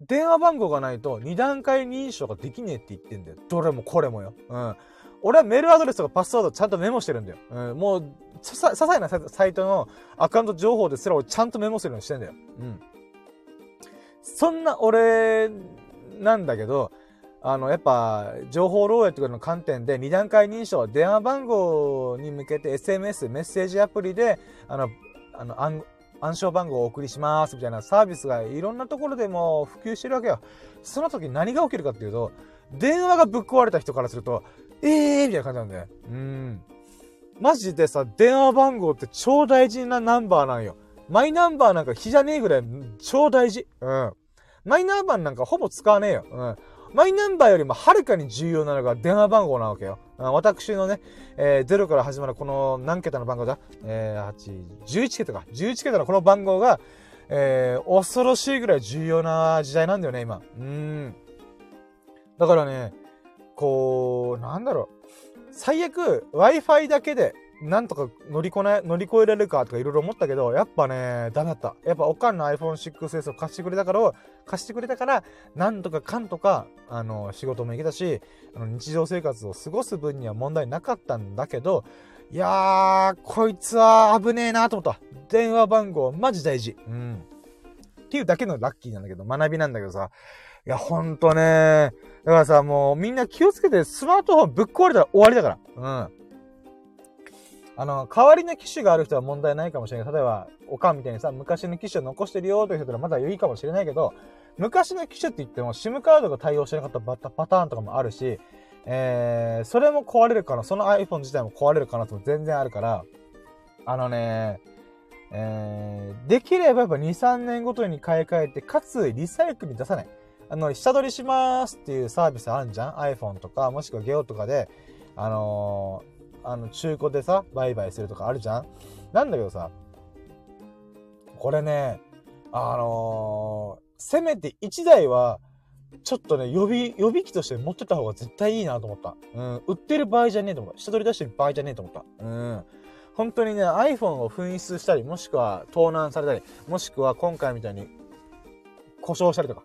電話番号がないと二段階認証ができねえって言ってんだよ。どれもこれもよ。うん。俺はメールアドレスとかパスワードちゃんとメモしてるんだよ。うん、もう、さ、些細なサイトのアカウント情報ですら俺ちゃんとメモするようにしてんだよ。うん。そんな俺、なんだけど、あの、やっぱ、情報漏洩とかの観点で、二段階認証、電話番号に向けて SMS、メッセージアプリで、あの、あの、暗暗証番号をお送りしますみたいなサービスがいろんなところでも普及してるわけよ。その時何が起きるかっていうと、電話がぶっ壊れた人からすると、えーみたいな感じなんだよ。うん。マジでさ、電話番号って超大事なナンバーなんよ。マイナンバーなんか日じゃねえぐらい超大事。うん。マイナンバーなんかほぼ使わねえよ。うん。マイナンバーよりもはるかに重要なのが電話番号なわけよ。私のね、えー、0から始まるこの何桁の番号だ？えー、8、11桁か。11桁のこの番号が、えー、恐ろしいぐらい重要な時代なんだよね、今。うん。だからね、こう、なんだろう。最悪、Wi-Fi だけでなんとか乗りこな、乗り越えられるかとかいろいろ思ったけど、やっぱね、ダメだった。やっぱおかんの iPhone6S を貸してくれたから、貸してくれたから、なんとかかんとか、あの、仕事も行けたし、あの、日常生活を過ごす分には問題なかったんだけど、いやー、こいつは危ねえなと思った。電話番号、マジ大事。うん。っていうだけのラッキーなんだけど、学びなんだけどさ、いや、ほんとねだからさ、もうみんな気をつけてスマートフォンぶっ壊れたら終わりだから。うん。あの、代わりの機種がある人は問題ないかもしれない。例えば、おかんみたいにさ、昔の機種を残してるよという人はまだいいかもしれないけど、昔の機種って言っても SIM カードが対応してなかったパターンとかもあるし、えー、それも壊れるかな、その iPhone 自体も壊れるかなとも全然あるから、あのね、えー、できればやっぱ2、3年ごとに買い替えて、かつリサイクルに出さない。あの、下取りしますっていうサービスあるじゃん ?iPhone とか、もしくはゲオとかで、あのーあの、中古でさ、売買するとかあるじゃん？なんだけどさ、これね、あのー、せめて1台は、ちょっとね、予備、予備機として持ってた方が絶対いいなと思った。うん。売ってる場合じゃねえと思った。下取り出してる場合じゃねえと思った。うん。本当にね、iPhone を紛失したり、もしくは盗難されたり、もしくは今回みたいに故障したりとか、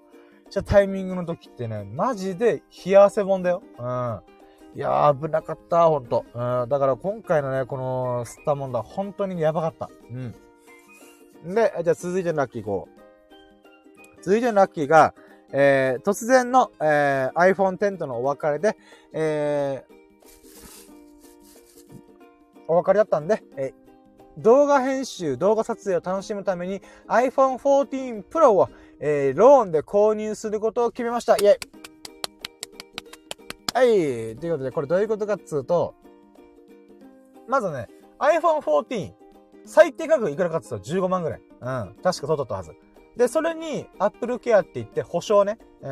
したタイミングの時ってね、マジで冷や汗もんだよ。うん。いやー、危なかった、ほんと。うん、だから今回のね、この、吸ったもんだ、本当にやばかった。うん。で、じゃあ続いてのラッキーいこう。続いてのラッキーが、えー、突然の、えー、iPhone X とのお別れで、えー、お別れだったんで、えー、動画編集、動画撮影を楽しむために iPhone 14 Pro を、えー、ローンで購入することを決めました。イェイはい。ということで、これどういうことかっつうと、まずね、iPhone 14、最低価格いくらかっつうと15万ぐらい。うん。確かそうだったはず。で、それに Apple Care って言って保証ね。うん。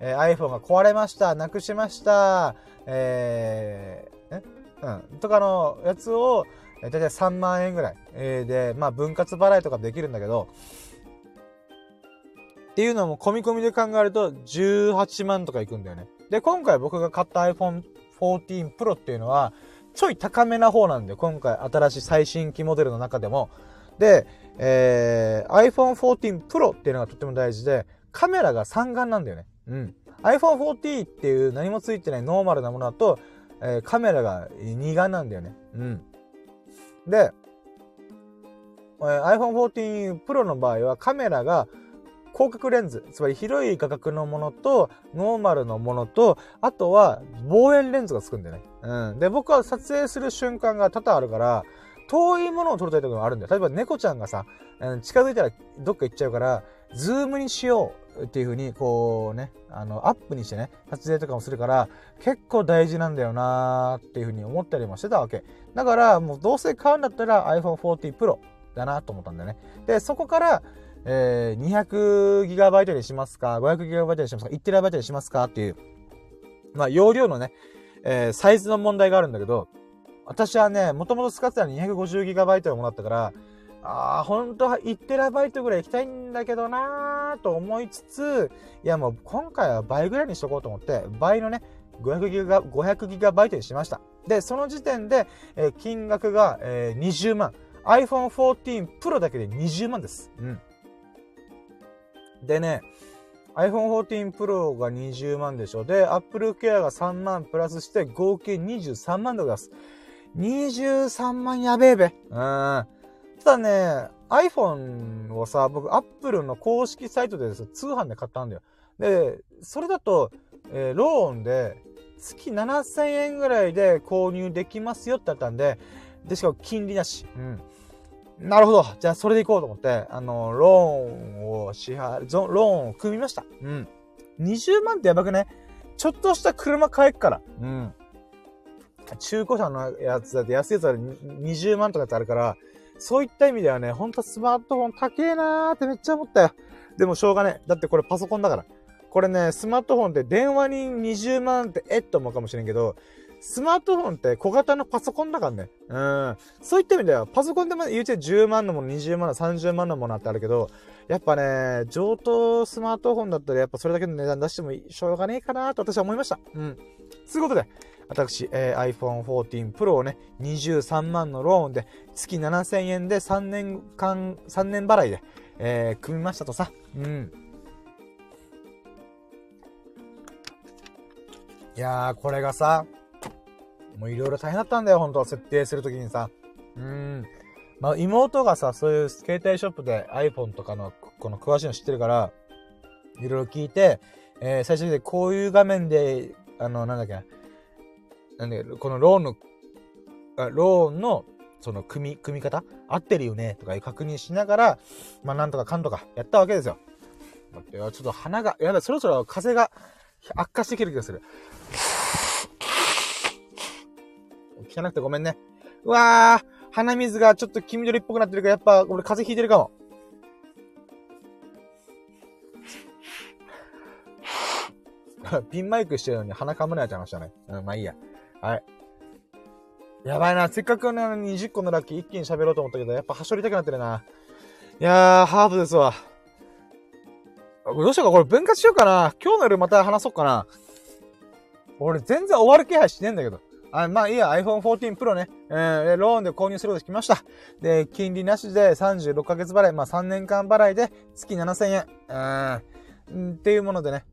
えー、iPhone が壊れました、なくしました、えー、え？うん。とかのやつを、だいたい3万円ぐらい。えー、で、まあ分割払いとかできるんだけど、っていうのも込み込みで考えると18万とかいくんだよね。で、今回僕が買った iPhone 14 Pro っていうのは、ちょい高めな方なんで、今回新しい最新機モデルの中でも。で、えー、iPhone 14 Pro っていうのがとっても大事で、カメラが3眼なんだよね。うん。iPhone 14っていう何もついてないノーマルなものだと、えー、カメラが2眼なんだよね。うん。で、えー、iPhone 14 Pro の場合はカメラが広角レンズ、つまり広い画角のものと、ノーマルのものと、あとは望遠レンズがつくんだよね。うん。で、僕は撮影する瞬間が多々あるから、遠いものを撮りたい時もあるんだよ。例えば猫ちゃんがさ、近づいたらどっか行っちゃうから、ズームにしようっていう風に、こうね、あの、アップにしてね、撮影とかもするから、結構大事なんだよなーっていう風に思ったりもしてたわけ。だから、もうどうせ買うんだったら iPhone 14 Pro だなと思ったんだよね。で、そこから、えー、200GB にしますか ?500GB にしますか ?1TB にしますかっていう、まあ、容量のね、えー、サイズの問題があるんだけど、私はね、もともと使ってたの 250GB のものだったから、ああ、ほんとは 1TB ぐらい行きたいんだけどなーと思いつつ、いやもう今回は倍ぐらいにしとこうと思って、倍のね、500GB, 500GB にしました。で、その時点で、えー、金額が、えー、20万。iPhone 14 Pro だけで20万です。うん。でね、iPhone 14 Pro が20万でしょ。で、Apple Care が3万プラスして合計23万でございます。23万やべえべ。うん。たね、iPhone をさ、僕 Apple の公式サイトで通販で買ったんだよ。で、それだと、えー、ローンで、月7000円ぐらいで購入できますよってあったんで、で、しかも金利なし。うん。なるほど。じゃあ、それで行こうと思って、あの、ローンを支払、ローンを組みました。うん。20万ってやばくねちょっとした車買えっから。うん。中古車のやつだって安いやつは20万とかってあるから、そういった意味ではね、ほんとスマートフォン高えなーってめっちゃ思ったよ。でもしょうがね。だってこれパソコンだから。これね、スマートフォンって電話に20万ってえっと思うかもしれんけど、スマートフォンって小型のパソコンだからね。うん。そういった意味では、パソコンでも言うて10万のもの、20万の、30万のものってあるけど、やっぱね、上等スマートフォンだったらやっぱそれだけの値段出してもしょうがねえかなと私は思いました。うん。ということで、私、えー、iPhone 14 Pro をね、23万のローンで、月7000円で3年間、3年払いで、えー、組みましたとさ。うん。いやー、これがさ、もういろいろ大変だったんだよ、本当設定するときにさ。うん。まあ、妹がさ、そういう携帯ショップで iPhone とかの、この詳しいの知ってるから、いろいろ聞いて、えー、最初にこういう画面で、あの、なんだっけな、なんで、このローンの、ローンの、その、組み、組み方？合ってるよね？とかいう確認しながら、まあ、なんとかかんとかやったわけですよ。待って、ちょっと鼻が、やだ、そろそろ風が悪化してきてる気がする。汚くてごめんね。うわー、鼻水がちょっと黄緑っぽくなってるから、やっぱ俺風邪ひいてるかも。*laughs* ピンマイクしてるのに鼻かむなやつ話じゃない。うん、まあいいや。はい。やばいな。せっかくね、20個のラッキー一気に喋ろうと思ったけど、やっぱはしょりたくなってるな。いやー、ハードですわ。どうしようか、これ分割しようかな。今日の夜また話そうかな。俺全然終わる気配しねえんだけど。あまあいいや、iPhone 14 Pro ね。えー、ローンで購入することできました。で、金利なしで36ヶ月払い、まあ3年間払いで月7000円。うん、っていうものでね。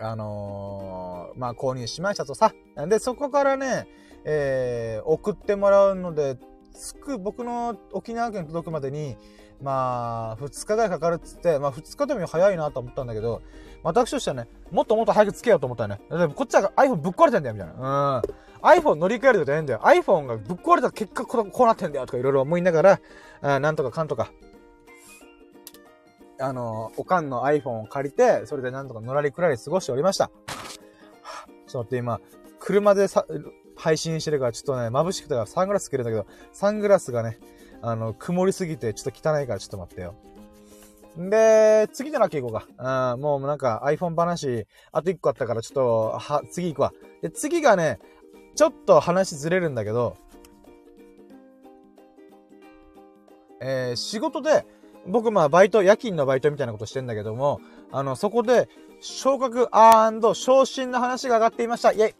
あのー、まあ購入しましたとさ。で、そこからね、えー、送ってもらうので、つく、僕の沖縄県届くまでに、まあ、2日ぐらいかかるっつって、まあ2日でも早いなと思ったんだけど、私としてはね、もっともっと早くつけようと思ったよね。だってこっちは iPhone ぶっ壊れてんだよ、みたいな。うん。iPhone 乗り換えるとかじゃないんだよ。iPhone がぶっ壊れた結果こうなってんだよ、とかいろいろ思いながら、あなんとかかんとか、あの、おかんの iPhone を借りて、それでなんとかのらりくらり過ごしておりました。ちょっと待って、今、車でさ、配信してるから、ちょっとね、眩しくてサングラスつけるんだけど、サングラスがね、あの、曇りすぎて、ちょっと汚いからちょっと待ってよ。で、次じゃなきゃ行こうか。うん、もうなんか iPhone 話、あと1個あったからちょっと、は、次行くわ。で、次がね、ちょっと話ずれるんだけど、えー、仕事で、僕まあバイト、夜勤のバイトみたいなことしてんだけども、あの、そこで、昇格昇進の話が上がっていました。イェイ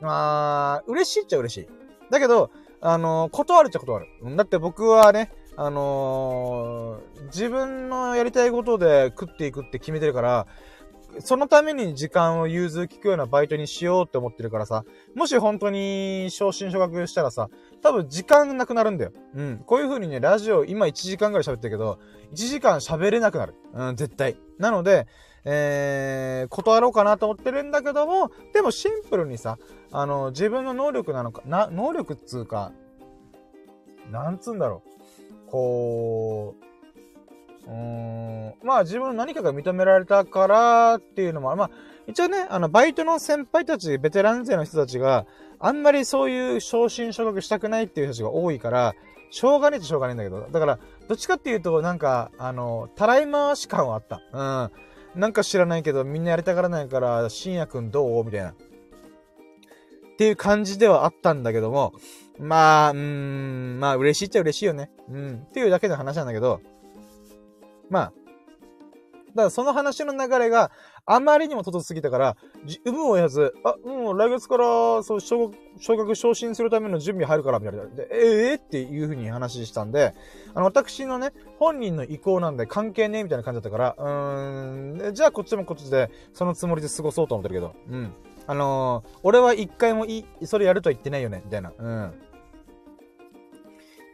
まあ、嬉しいっちゃ嬉しい。だけど、あの、断るっちゃ断る。だって僕はね、あのー、自分のやりたいことで食っていくって決めてるから、そのために時間を融通聞くようなバイトにしようって思ってるからさ、もし本当に昇進昇格したらさ、多分時間なくなるんだよ。うん。こういう風にね、ラジオ今1時間ぐらい喋ってるけど、1時間喋れなくなる。うん、絶対。なので、えー、断ろうかなと思ってるんだけども、でもシンプルにさ、あの、自分の能力なのか、な、能力っつうか、なんつうんだろう。こう、うん、まあ自分の何かが認められたからっていうのも、まあ、一応ね、あの、バイトの先輩たち、ベテラン勢の人たちが、あんまりそういう昇進昇格したくないっていう人たちが多いから、しょうがねえとしょうがねえんだけど、だから、どっちかっていうと、なんか、あの、たらい回し感はあった。うん。なんか知らないけど、みんなやりたがらないから、深夜くんどうみたいな。っていう感じではあったんだけども、まあ、うーん、まあ嬉しいっちゃ嬉しいよね。うん。っていうだけの話なんだけど、まあ、だからその話の流れがあまりにもととすぎたから、有無を言わず、あ、もう来月から、そう、昇格昇進するための準備入るから、みたいな。で、ええー、っていう風に話したんで、あの、私のね、本人の意向なんで関係ねえみたいな感じだったから、うーん、じゃあこっちもこっちで、そのつもりで過ごそうと思ってるけど、うん。あのー、俺は一回もいい、それやるとは言ってないよね、みたいな。うん。っ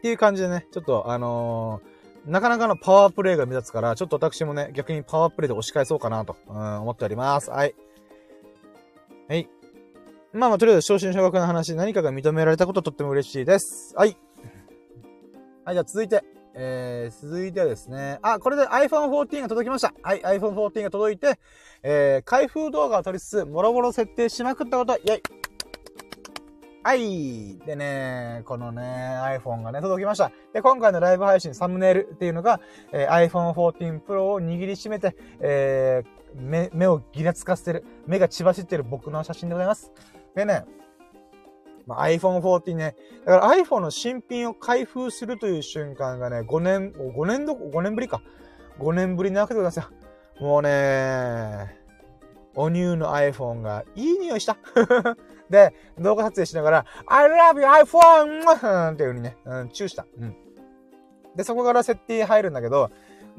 ていう感じでね、ちょっと、あのー、なかなかのパワープレイが目立つから、ちょっと私もね、逆にパワープレイで押し返そうかなと、うん、思っております。はい。はい。まあまあ、とりあえず昇進小学の話、何かが認められたこととっても嬉しいです。はい。はい、じゃあ続いて。えー、続いてはですね。あ、これで iPhone 14が届きました。はい、iPhone 14が届いて、えー、開封動画を撮りつつ、もろもろ設定しまくったこと、イェイはい。でね、このね、iPhone がね、届きました。で、今回のライブ配信サムネイルっていうのが、えー、iPhone 14 Pro を握りしめて、えー、目、目をギラつかせてる、目が血走ってる僕の写真でございます。でね、まあ、iPhone 14ね、だから iPhone の新品を開封するという瞬間がね、5年、5年ど、5年ぶりか。5年ぶりなわけでございますよ。もうね、おニューの iPhone がいい匂いした。で、動画撮影しながら、I love you iPhone! っていう風にね、うん、チューした。うん。で、そこから設定入るんだけど、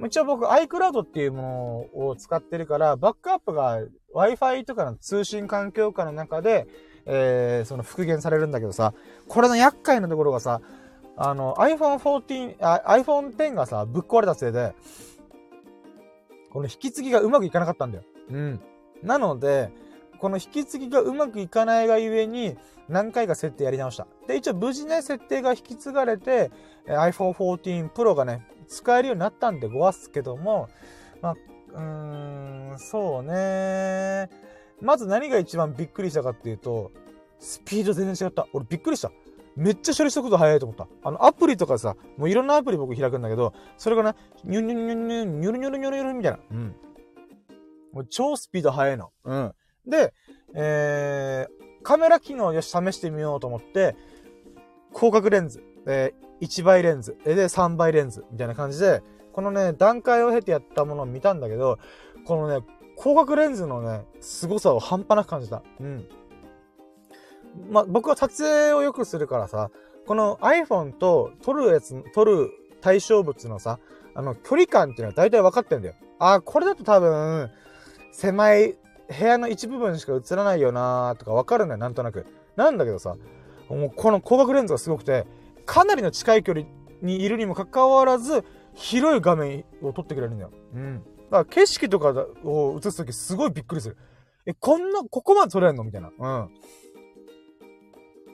一応僕 iCloud っていうものを使ってるから、バックアップが Wi-Fi とかの通信環境下の中で、えー、その復元されるんだけどさ、これの厄介なところがさ、あの iPhone 14、iPhone X がさ、ぶっ壊れたせいで、この引き継ぎがうまくいかなかったんだよ。うん。なので、この引き継ぎがうまくいかないがゆえに、何回か設定やり直した。で、一応無事ね、設定が引き継がれて、iPhone 14 Pro がね、使えるようになったんでごわすけども、まあ、うーん、そうね。まず何が一番びっくりしたかっていうと、スピード全然違った。俺びっくりした。めっちゃ処理速度速いと思った。あの、アプリとかさ、もういろんなアプリ僕開くんだけど、それがね、ニュニュニュニュニュニュルニュルニュルニュルみたいな。うん。もう超スピード速いの。うん。で、えー、カメラ機能をよし試してみようと思って、広角レンズ、えー、1倍レンズ、で3倍レンズみたいな感じで、このね、段階を経てやったものを見たんだけど、このね、広角レンズのね、凄さを半端なく感じた。うん。ま僕は撮影をよくするからさ、この iPhone と撮るやつ、撮る対象物のさ、あの、距離感っていうのは大体分かってんだよ。あ、これだと多分、狭い部屋の一部分しか映らないよなーとかわかるんだよ、なんとなく。なんだけどさ、もうこの広角レンズがすごくて、かなりの近い距離にいるにもかかわらず、広い画面を撮ってくれるんだよ。うん。だから景色とかを映すときすごいびっくりする。え、こんな、ここまで撮れんのみたいな。うん。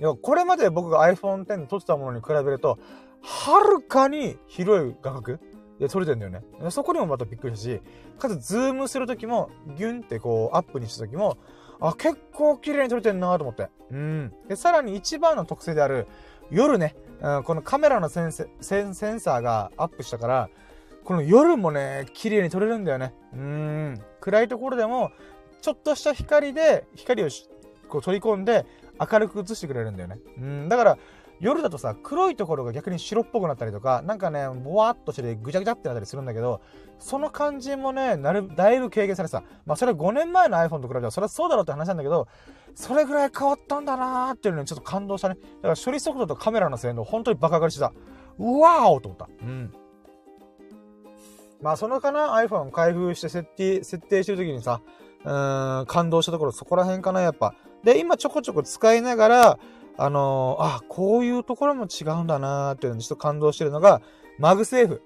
いや、これまで僕が iPhone X で撮ってたものに比べると、はるかに広い画角で撮れてんだよね。そこにもまたびっくりしたし、かつズームするときも、ギュンってこうアップにしたときも、あ、結構綺麗に撮れてんなと思って。うん。で、さらに一番の特性である、夜ね、うん、このカメラのセンセセンサーがアップしたから、この夜もね、綺麗に撮れるんだよね。うん。暗いところでも、ちょっとした光で、光をこう取り込んで、明るく映してくれるんだよね。うん。だから、夜だとさ、黒いところが逆に白っぽくなったりとか、なんかね、ぼわっとしてぐちゃぐちゃってなったりするんだけど、その感じもね、なる、だいぶ軽減されてた。まあそれは5年前の iPhone と比べたら、それはそうだろうって話なんだけど、それぐらい変わったんだなーっていうのにちょっと感動したね。だから処理速度とカメラの性能、本当にバカ上がりしてた。うわーおと思った。うん。まあそのかな iPhone 開封して設定、設定してる時にさ、うん、感動したところそこら辺かな、やっぱ。で、今ちょこちょこ使いながら、あのー、あ、こういうところも違うんだなーっていうのにちょっと感動してるのが、マグセーフ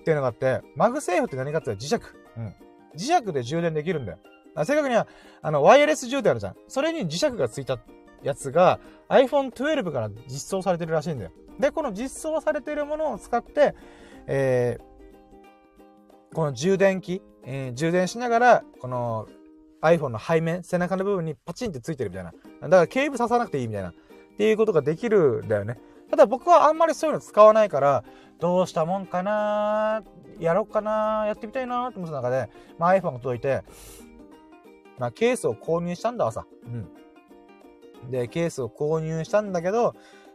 っていうのがあって、マグセーフって何かって磁石。うん。磁石で充電できるんだよ。正確には、あの、ワイヤレス充電あるじゃん。それに磁石がついたやつが iPhone 12から実装されてるらしいんだよ。で、この実装されてるものを使って、えー、この充電器、えー、充電しながら、この iPhone の背面、背中の部分にパチンってついてるみたいな。だからケーブル刺さなくていいみたいな。っていうことができるんだよね。ただ僕はあんまりそういうの使わないから、どうしたもんかなやろうかなやってみたいなと思った中で、まあ、iPhone が届いて、まあ、ケースを購入したんだわさ。うん。で、ケースを購入したんだけど、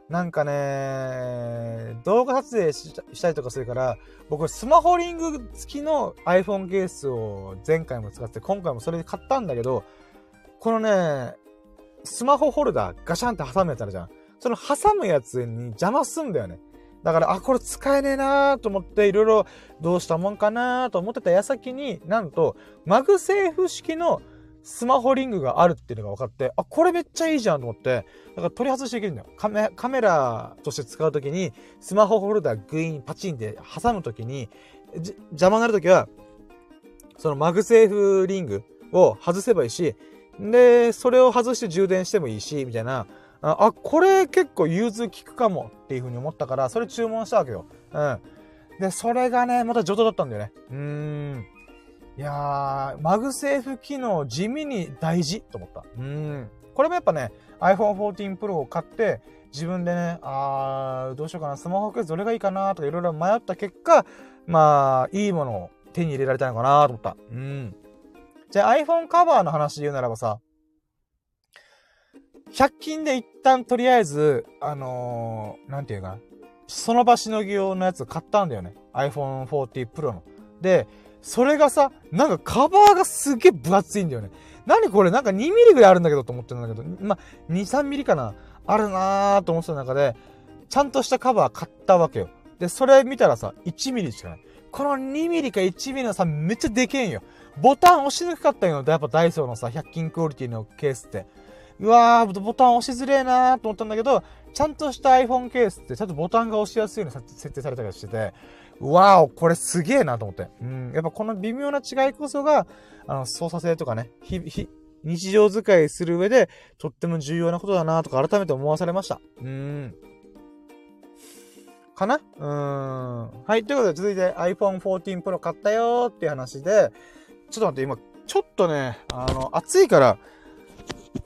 なんかね、動画撮影したりとかするから、僕スマホリング付きの iPhone ケースを前回も使って、今回もそれで買ったんだけど、このね、スマホホルダーガシャンって挟むやつあるじゃん。その挟むやつに邪魔すんだよね。だから、あ、これ使えねえなーと思って、いろいろどうしたもんかなーと思ってた矢先に、なんと、マグセーフ式のスマホリングがあるっていうのが分かって、あ、これめっちゃいいじゃんと思って、だから取り外していけるんだよ。カメカメラとして使うときに、スマホホルダーグイーンパチンって挟むときに、邪魔になるときは、そのマグセーフリングを外せばいいし、で、それを外して充電してもいいし、みたいな、あ、これ結構融通効くかもっていう風に思ったから、それ注文したわけよ。うん。で、それがね、また上等だったんだよね。うーん。いやー、マグセーフ機能地味に大事と思った。うん。これもやっぱね、iPhone 14 Pro を買って、自分でね、あー、どうしようかな、スマホケースどれがいいかなとかいろいろ迷った結果、まあ、いいものを手に入れられたのかなと思った。うん。じゃあ iPhone カバーの話で言うならばさ、100均で一旦とりあえず、あのー、なんていうかな。その場しのぎ用のやつ買ったんだよね。iPhone 40 Pro の。で、それがさ、なんかカバーがすげえ分厚いんだよね。何これ？なんか2ミリぐらいあるんだけどと思ってるんだけど、ま2、3ミリかなあるなーと思ってた中で、ちゃんとしたカバー買ったわけよ。で、それ見たらさ、1ミリしかない。この2ミリか1ミリのさ、めっちゃでけえんよ。ボタン押しにくかったよ。やっぱダイソーのさ、100均クオリティのケースって。うわー、ボタン押しづれえなーと思ったんだけど、ちゃんとした iPhone ケースってちゃんとボタンが押しやすいように設定されたりしてて、わーこれすげえなと思って。うん、やっぱこの微妙な違いこそが、あの、操作性とかね、日常使いする上で、とっても重要なことだなとか改めて思わされました。うん。かな？うーん。はい。ということで、続いて iPhone 14 Pro 買ったよーっていう話で、ちょっと待って、今、ちょっとね、あの、暑いから、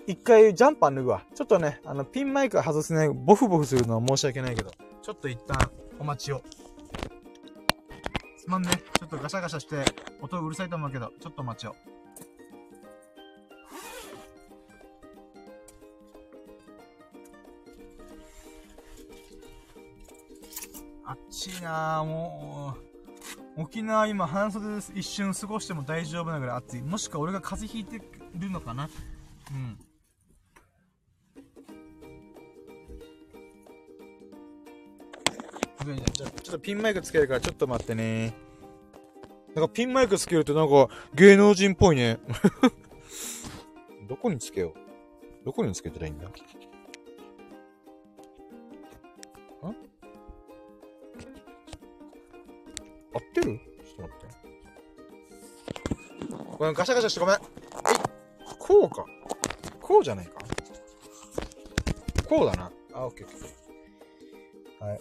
一回ジャンパー脱ぐわ。ちょっとね、あの、ピンマイク外すね、ボフボフするのは申し訳ないけど、ちょっと一旦お待ちを。すまんね。ちょっとガシャガシャして、音うるさいと思うけど、ちょっとお待ちを。あっちいなもう、沖縄今半袖で一瞬過ごしても大丈夫なぐらい暑い。もしくは俺が風邪ひいてるのかなうん。ちょっとピンマイクつけるからちょっと待ってね。なんかピンマイクつけるとなんか芸能人っぽいね。*laughs* どこにつけようどこにつけたらいいんだ？合ってる？ちょっと待って。ごめん、ガシャガシャしてごめん。えい。こうか。こうじゃないか。こうだな。あ、オッケーオッケー。はい。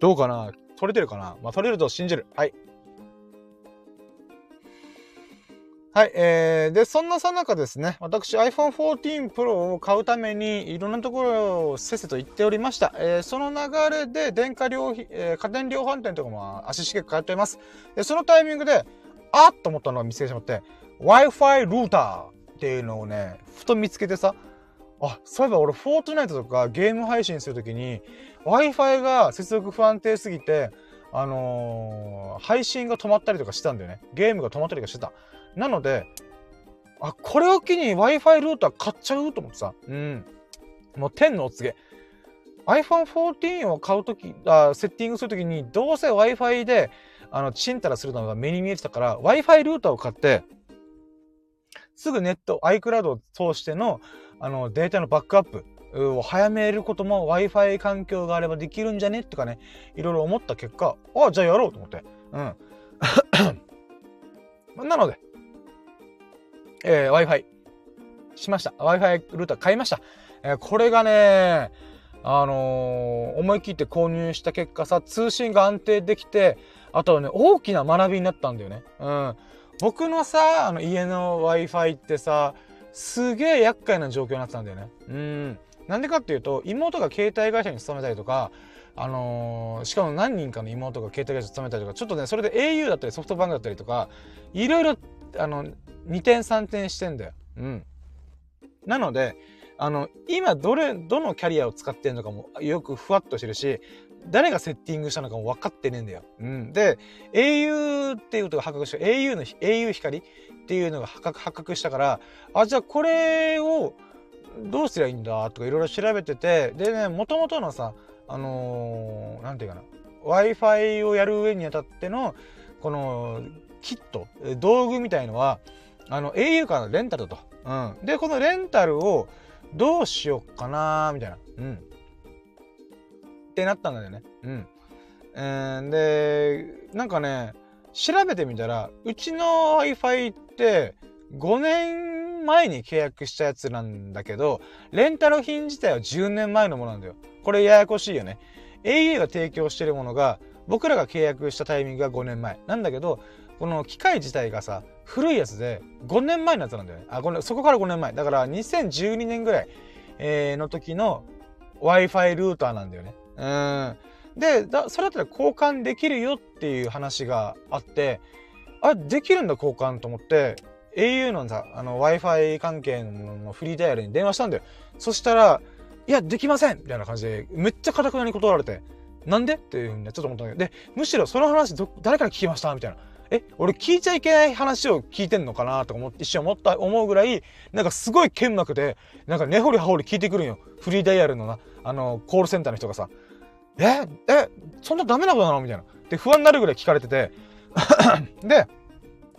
どうかな？取れてるかな？まあ、取れると信じる。はい。はい、えー、で、そんなさなかですね、私 iPhone 14 Pro を買うためにいろんなところをせせと行っておりました。えー、その流れで電化量、えー、家電量販店とかも足しげく通っております。で、そのタイミングで、あっと思ったのが見つけてしまって、Wi-Fi ルーターっていうのをね、ふと見つけてさ、あ、そういえば俺、フォートナイトとかゲーム配信するときに、Wi-Fi が接続不安定すぎて、あのー、配信が止まったりとかしてたんだよね。ゲームが止まったりとかしてた。なので、あ、これを機に Wi-Fi ルーター買っちゃうと思ってさ。うん。もう天のお告げ。iPhone 14を買うとき、あセッティングするときに、どうせ Wi-Fi で、あの、チンタラするのが目に見えてたから、Wi-Fi ルーターを買って、すぐネット、iCloud を通しての、あの、データのバックアップを早めることも Wi-Fi 環境があればできるんじゃねとかね、いろいろ思った結果、あ、じゃあやろうと思って。うん。*coughs* なので、えー、Wi-Fi しました。Wi-Fi ルーター買いました。えー、これがね、あのー、思い切って購入した結果さ、通信が安定できて、あとはね、大きな学びになったんだよね。うん。僕のさ、あの家の Wi-Fi ってさ、すげえ厄介な状況になってたんだよね。うん。なんでかっていうと、妹が携帯会社に勤めたりとか、あのー、しかも何人かの妹が携帯会社に勤めたりとか、ちょっとね、それで au だったりソフトバンクだったりとか、いろいろ、あの、2点3点してんだよ。うん。なので、あの、今どれ、どのキャリアを使ってんのかもよくふわっとしてるし、誰がセッティングしたのかも分かってねえんだよ。うん。で、au っていうことが発覚した、au の、au 光っていうのが発覚したから、あ、じゃあこれをどうすりゃいいんだとかいろいろ調べてて、でね、もともとのさ、あのー、なんていうかな、Wi-Fi をやる上にあたっての、この、キット、道具みたいのは、あの、au からのレンタルと。うん。で、このレンタルをどうしよっかなみたいな。うん。ってなったんだよね。うん。えー、で、なんかね、調べてみたら、うちの Wi-Fi って、5年前に契約したやつなんだけど、レンタル品自体は10年前のものなんだよ。これややこしいよね。au が提供してるものが、僕らが契約したタイミングが5年前。なんだけど、この機械自体がさ、古いやつで5年前のやつなんだよね。あ、5そこから5年前。だから2012年ぐらい、えー、の時の Wi-Fi ルーターなんだよね。うん。で、だそれだったら交換できるよっていう話があって、あ、できるんだ交換と思って、au のさ、あの Wi-Fi 関係のフリーダイヤルに電話したんだよ。そしたら、いや、できませんみたいな感じで、めっちゃ固くなに断られて、なんで？っていうふうにちょっと思ったんだけど、で、むしろその話誰から聞きました？みたいな。え、俺聞いちゃいけない話を聞いてんのかなとか思って、一瞬思った、思うぐらい、なんかすごい剣幕で、なんか根掘り葉掘り聞いてくるんよ。フリーダイヤルのな、あの、コールセンターの人がさ、え、え、そんなダメなことなのみたいな。で、不安になるぐらい聞かれてて、*clears throat* で、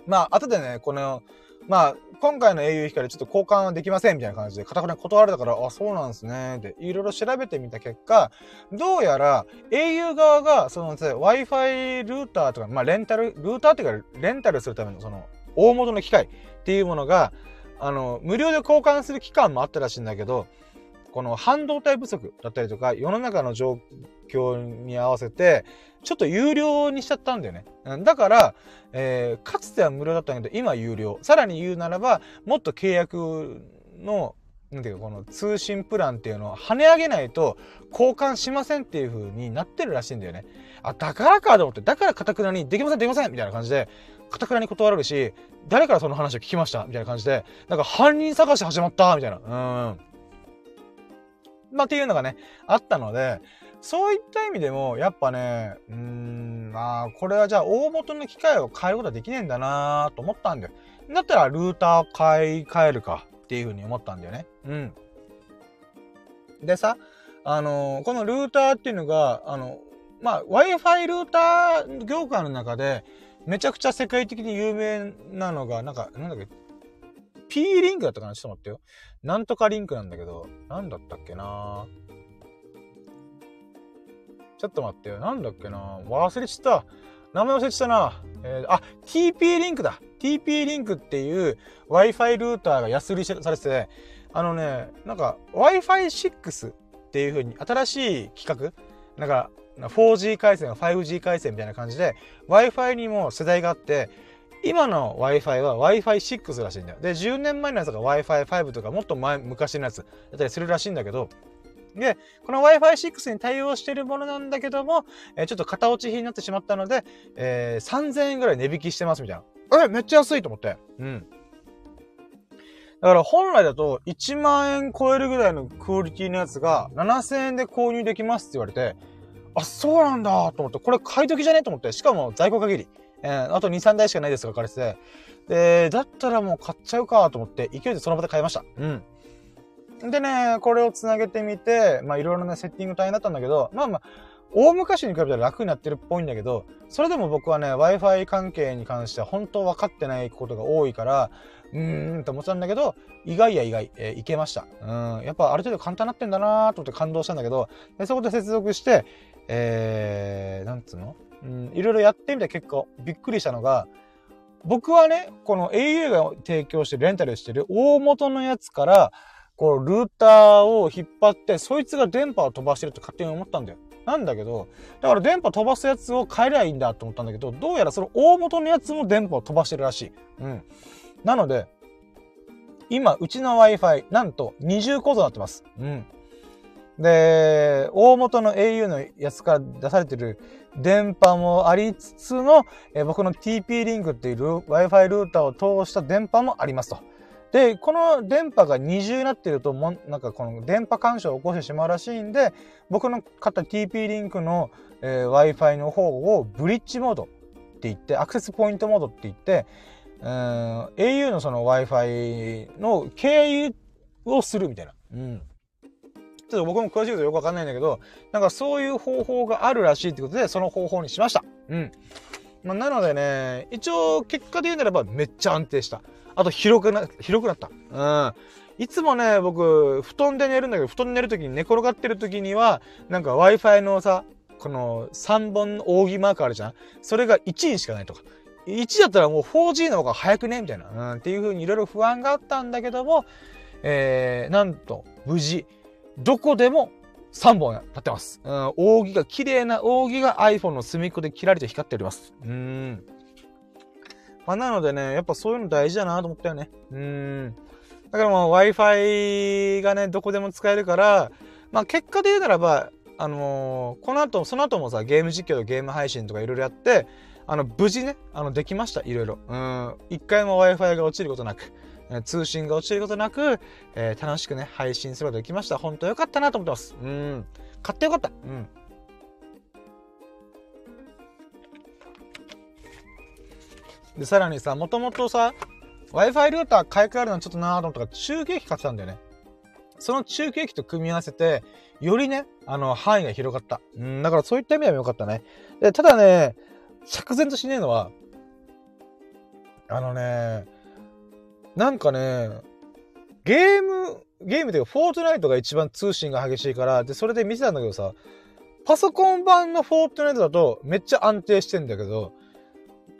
まあ、後でね、この、まあ、今回の au 光ちょっと交換はできませんみたいな感じで、片くな断られたから、あ、そうなんですね。で、いろいろ調べてみた結果、どうやら au 側が、その、Wi-Fi ルーターとか、まあ、レンタル、ルーターっていうか、レンタルするための、その、大元の機械っていうものが、あの、無料で交換する期間もあったらしいんだけど、この半導体不足だったりとか、世の中の状況に合わせて、ちょっと有料にしちゃったんだよね。だから、えー、かつては無料だったんだけど、今有料。さらに言うならば、もっと契約の、なんていうか、この通信プランっていうのを跳ね上げないと交換しませんっていう風になってるらしいんだよね。あ、だからかと思って、だからかたくなにできませんできませんみたいな感じで、かたくなに断られるし、誰からその話を聞きました？みたいな感じで、なんか犯人探し始まった？みたいな。うん。まあ、っていうのがね、あったので、そういった意味でも、やっぱね、うーん、まあ、これはじゃあ大元の機械を変えることはできねえんだなと思ったんだよ。だったらルーター買い替えるかっていうふうに思ったんだよね。うん。でさ、あのー、このルーターっていうのが、あの、まあ、Wi-Fi ルーター業界の中で、めちゃくちゃ世界的に有名なのが、なんか、なんだっけ、P リンクだったかなちょっと待ってよ。なんとかリンクなんだけど、なんだったっけなぁちょっと待ってよ。なんだっけな忘れちゃった。名前忘れちゃったな。えー、あ、TP リンクだ。TP リンクっていう Wi-Fi ルーターが安売りされてて、あのね、なんか Wi-Fi6 っていう風に新しい企画？なんか 4G 回線、5G 回線みたいな感じで Wi-Fi にも世代があって、今の Wi-Fi は Wi-Fi6 らしいんだよ。で、10年前のやつが Wi-Fi5 とかもっと前、昔のやつだったりするらしいんだけど、で、この Wi-Fi6 に対応しているものなんだけども、えー、ちょっと型落ち品になってしまったので、えー、3000円ぐらい値引きしてますみたいな。え、めっちゃ安いと思って。うん。だから本来だと1万円超えるぐらいのクオリティのやつが7000円で購入できますって言われて、あ、そうなんだと思って、これ買い時じゃねと思って、しかも在庫限り。えー、あと2、3台しかないですとか書かれてて、で、だったらもう買っちゃうかと思って、勢いでその場で買いました。うん。でね、これをつなげてみて、まあいろいろなセッティング大変だったんだけど、まあまあ、大昔に比べたら楽になってるっぽいんだけど、それでも僕はね、Wi-Fi 関係に関しては本当分かってないことが多いから、うーんと思ってたんだけど、意外や意外、えー、いけました。うん、やっぱある程度簡単になってんだなーと思って感動したんだけど、でそこで接続して、えー、なんつうの？うん、いろいろやってみた結果、びっくりしたのが、僕はね、この au が提供してレンタルしてる大元のやつから、こう、ルーターを引っ張って、そいつが電波を飛ばしてるって勝手に思ったんだよ。なんだけど、だから電波飛ばすやつを変えりゃいいんだと思ったんだけど、どうやらその大元のやつも電波を飛ばしてるらしい。うん。なので、今、うちの Wi-Fi、なんと二重構造になってます。うん。で、大元の au のやつから出されてる電波もありつつの、え僕の TP リンクっていう Wi-Fi ルーターを通した電波もありますと。で、この電波が二重になってると、もなんかこの電波干渉を起こしてしまうらしいんで、僕の買った TP リンクの、えー、Wi-Fi の方をブリッジモードって言って、アクセスポイントモードって言って、うん、au のその Wi-Fi の経由をするみたいな。うん。ちょっと僕も詳しいことよくわかんないんだけど、なんかそういう方法があるらしいってことで、その方法にしました。うん。まあ、なのでね、一応結果で言うならばめっちゃ安定した。あと広くな、広くなった。うん。いつもね、僕、布団で寝るんだけど、布団で寝るときに寝転がってるときには、なんか Wi-Fi のさ、この3本扇マークあるじゃん？それが1にしかないとか。1だったらもう 4G の方が早くね？みたいな。うん、っていう風にいろいろ不安があったんだけども、えー、なんと、無事、どこでも3本立ってます。うん、扇が、綺麗な扇が iPhone の隅っこでキラリと光っております。うん。まあ、なのでね、やっぱそういうの大事だなと思ったよね。うん。だからもう Wi-Fi がね、どこでも使えるから、まあ結果で言うならば、あのー、この後、その後もさ、ゲーム実況とゲーム配信とかいろいろやって、あの、無事ね、あの、できました、いろいろ。うん。一回も Wi-Fi が落ちることなく、通信が落ちることなく、えー、楽しくね、配信することができました。本当よかったなと思ってます。うん。買ってよかった。うん。で、さらにさ、もともとさ、Wi-Fi ルーター買い替えるのちょっとなーと思ったから、中継機買ってたんだよね。その中継機と組み合わせて、よりね、あの、範囲が広がった。うん、だからそういった意味でもよかったね。で、ただね、釈然としねえのは、あのね、なんかね、ゲーム、ゲームでフォートナイトが一番通信が激しいから、で、それで見てたんだけどさ、パソコン版のフォートナイトだとめっちゃ安定してんだけど、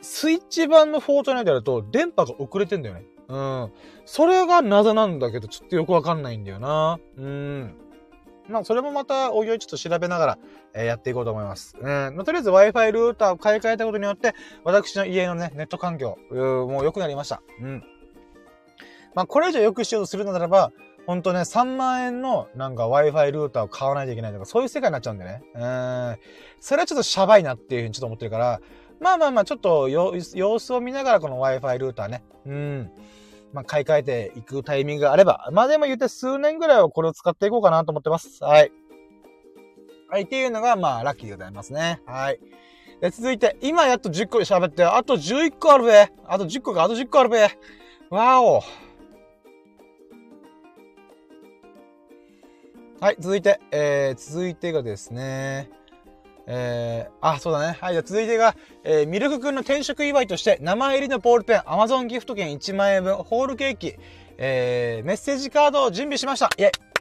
スイッチ版のフォートナイトだと電波が遅れてんだよね。うん。それが謎なんだけど、ちょっとよくわかんないんだよな。うん。まあ、それもまた、おいおいちょっと調べながら、えー、やっていこうと思います。うん。まあ、とりあえず Wi-Fi ルーターを買い替えたことによって、私の家のね、ネット環境、うもう良くなりました。うん。まあ、これ以上良くしようとするならば、ほんとね、3万円のなんか Wi-Fi ルーターを買わないといけないとか、そういう世界になっちゃうんでね。うん。それはちょっとシャバいなっていうふうにちょっと思ってるから、まあまあまあ、ちょっと様子を見ながらこの Wi-Fi ルーターね。うん。まあ、買い替えていくタイミングがあれば、まあでも言って数年ぐらいはこれを使っていこうかなと思ってます。はい。はい、っていうのが、まあ、ラッキーでございますね。はい。で、続いて、今やっと10個喋って、あと11個あるべ。あと10個か、あと10個あるべ。わお。はい、続いて、えー、続いてがですね、えー、あ、そうだね。はい、じゃ続いてが、えー、ミルク君の転職祝いとして、名前入りのボールペン、アマゾンギフト券1万円分、ホールケーキ、えー、メッセージカードを準備しました。イェイ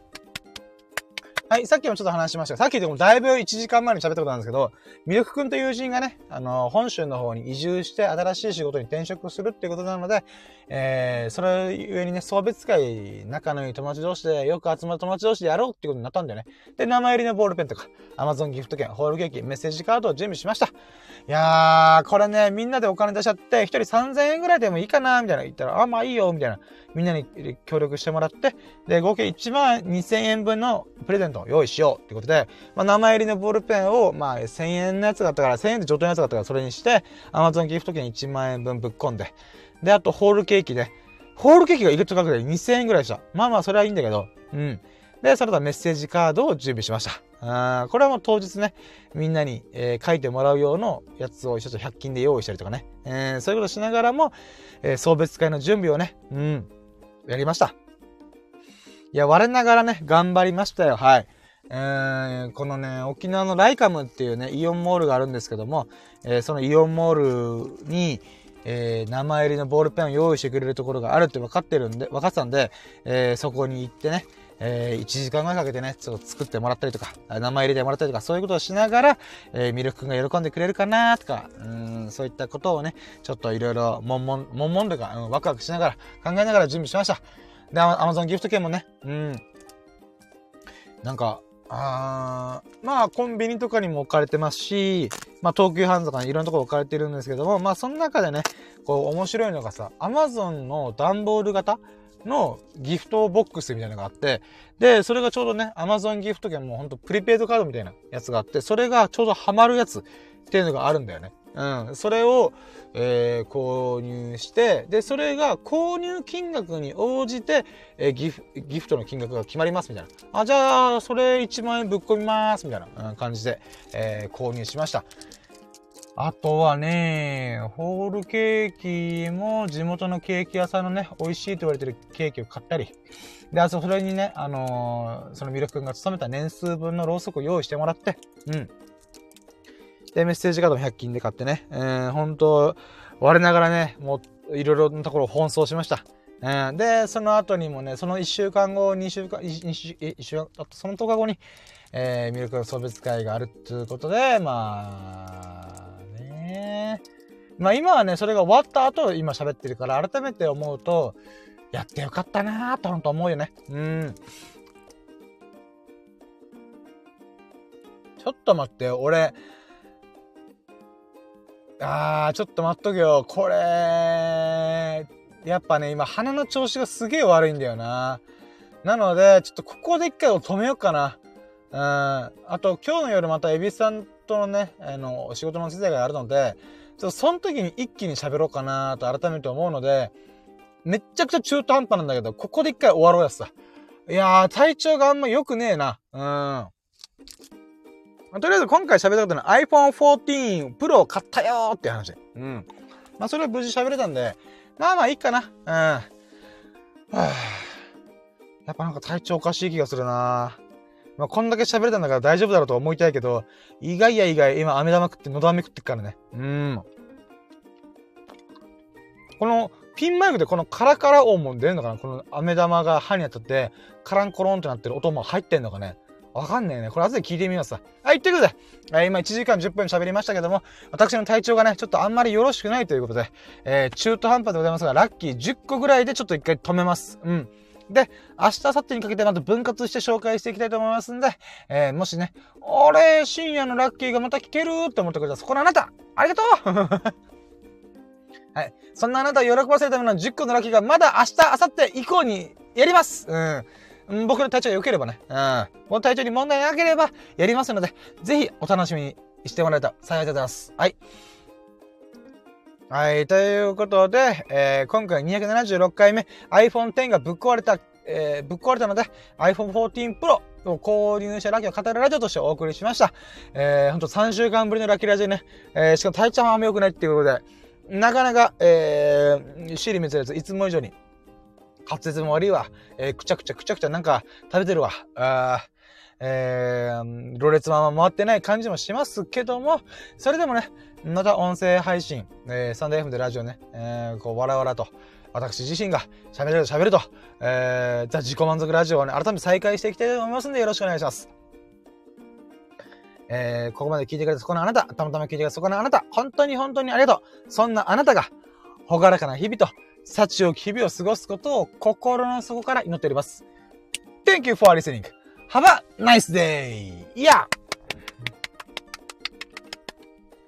はい、さっきもちょっと話しましたがさっきでもだいぶ1時間前に喋ったことなんですけど、ミルクくんと友人がね、あの、本州の方に移住して新しい仕事に転職するっていうことなので、えー、それゆえにね、送別会、仲のいい友達同士で、よく集まる友達同士でやろうっていうことになったんだよね。で、名前入りのボールペンとか、アマゾンギフト券、ホールケーキ、メッセージカードを準備しました。いやー、これね、みんなでお金出しちゃって、一人3000円ぐらいでもいいかなみたいな言ったら、あ、まあいいよ、みたいな。みんなに協力してもらって、で、合計1万2000円分のプレゼント用意しようってことで、まあ、名前入りのボールペンを、まあ、1000円のやつがあったから、1000円で上等のやつがあったから、それにして、Amazon ギフト券1万円分ぶっ込んで、で、あと、ホールケーキで、ホールケーキが入れと価格で2000円ぐらいでした。まあまあ、それはいいんだけど、うん。で、その他メッセージカードを準備しました。あこれはもう当日ね、みんなに、えー、書いてもらう用のやつを一つ100均で用意したりとかね、えー、そういうことしながらも、えー、送別会の準備をね、うん、やりました。いや、我ながらね、頑張りましたよ。はい。えー、このね、沖縄のライカムっていうね、イオンモールがあるんですけども、えー、そのイオンモールに、えー、名前入りのボールペンを用意してくれるところがあるって分かってるんで、分かってたんで、えー、そこに行ってね、えー、1時間ぐらいかけてね、ちょっと作ってもらったりとか、名前入れてもらったりとか、そういうことをしながら、えー、ミルク君が喜んでくれるかなとか、うん、そういったことをね、ちょっといろいろ、もんもん、もんもんとか、うん、ワクワクしながら、考えながら準備しました。で、アマゾンギフト券もね、うん、なんか、あまあ、コンビニとかにも置かれてますし、まあ、東急ハンズとかにいろんなところ置かれてるんですけども、まあ、その中でね、こう、面白いのがさ、アマゾンの段ボール型のギフトボックスみたいなのがあって、で、それがちょうどね、アマゾンギフト券もほんとプリペイドカードみたいなやつがあって、それがちょうどハマるやつっていうのがあるんだよね。うん。それを、えー、購入して、で、それが購入金額に応じて、えー、ギフ、ギフトの金額が決まりますみたいな。あ、じゃあ、それ1万円ぶっ込みますみたいな感じで、えー、購入しました。あとはね、ホールケーキも地元のケーキ屋さんのね、美味しいと言われてるケーキを買ったり、で、あそれにね、あのー、そのミルク君が勤めた年数分のろうそくを用意してもらって、うん。で、メッセージカードも100均で買ってね、えー、本当我ながらね、もう、いろいろなところを奔走しました。うん、で、その後にもね、その1週間後、2週間、1週、1週間、あとその10日後に、えー、ミルク送別会があるっていうことで、まあ、ねまあ今はね、それが終わった後、今喋ってるから、改めて思うと、やってよかったなぁと、ほんと思うよね。うん。ちょっと待って、俺、あー、ちょっと待っとけよ。これ、やっぱね、今鼻の調子がすげえ悪いんだよな。なので、ちょっとここで一回止めようかな。うん。あと、今日の夜またエビさんとのね、あの、仕事の先生があるので、ちょっとその時に一気に喋ろうかなと改めて思うので、めっちゃくちゃ中途半端なんだけど、ここで一回終わろうやつさ。いやー、体調があんま良くねえな。うん。とりあえず今回喋ったことの iPhone 14 Pro を買ったよって話。うん。まあそれは無事喋れたんで、まあまあいいかな。うん。はあ、やっぱなんか体調おかしい気がするなまあこんだけ喋れたんだから大丈夫だろうと思いたいけど、意外や意外、今飴玉食って喉飴食ってっからね。うん。このピンマイクでこのカラカラ音も出るのかな？この飴玉が歯に当たって、カランコロンってなってる音も入ってんのかね？わかんねえね。これ後で聞いてみますわ。はい、ということで、えー、今1時間10分喋りましたけども、私の体調がね、ちょっとあんまりよろしくないということで、えー、中途半端でございますが、ラッキー10個ぐらいでちょっと一回止めます。うん。で、明日、明後日にかけてまた分割して紹介していきたいと思いますんで、えー、もしね、俺、深夜のラッキーがまた聞けるって思ってくれたそこのあなた、ありがとう *laughs* はい。そんなあなたを喜ばせるための10個のラッキーがまだ明日、明後日以降にやります。うん。僕の体調が良ければね、うん。僕の体調に問題なければやりますので、ぜひお楽しみにしてもらえたら幸いでございます。はい。はい、ということで、えー、今回276回目 iPhone X がぶっ壊れた、えー、ぶっ壊れたので iPhone 14 Pro を購入したラッキーを語るラジオとしてお送りしました。えー、ほんと3週間ぶりのラッキーラジオね、えー、しかも体調もあんま良くないっていうことで、なかなか、えー、尻滅裂いつも以上に滑舌も悪いわ。えー、くちゃくちゃくちゃくちゃなんか食べてるわ。あえー、ろれつまま回ってない感じもしますけども、それでもね、また音声配信、えー、サンデー FM でラジオね、えー、こう、わらわらと、私自身が喋れる喋ると、えー、ザ・自己満足ラジオをね、改めて再開していきたいと思いますんで、よろしくお願いします。えー、ここまで聞いてくれたそこのあなた、たまたま聞いてくれたそこのあなた、本当に本当にありがとう。そんなあなたが、ほがらかな日々と、幸よき日々を過ごすことを心の底から祈っております。Thank you for listening. Have a nice day! いや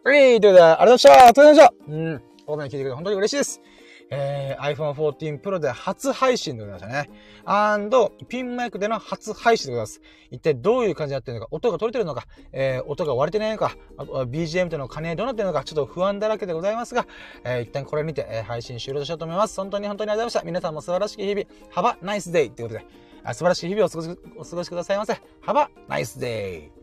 はい、ということで、ありがとうございましたありがとうございましたうん。ここまで聞いてくれて本当に嬉しいです。えー、iPhone 14 Pro で初配信でございましたね。アンド、ピンマイクでの初配信でございます。一体どういう感じになってるのか、音が取れてるのか、えー、音が割れてないのか、BGM との兼ね合いどうなってるのか、ちょっと不安だらけでございますが、えー、一旦これにて、えー、配信終了しようと思います。本当に本当にありがとうございました。皆さんも素晴らしい日々、Have a nice day! ということで、素晴らしい日々をお過ごしお過ごしくださいませ。Have a nice day!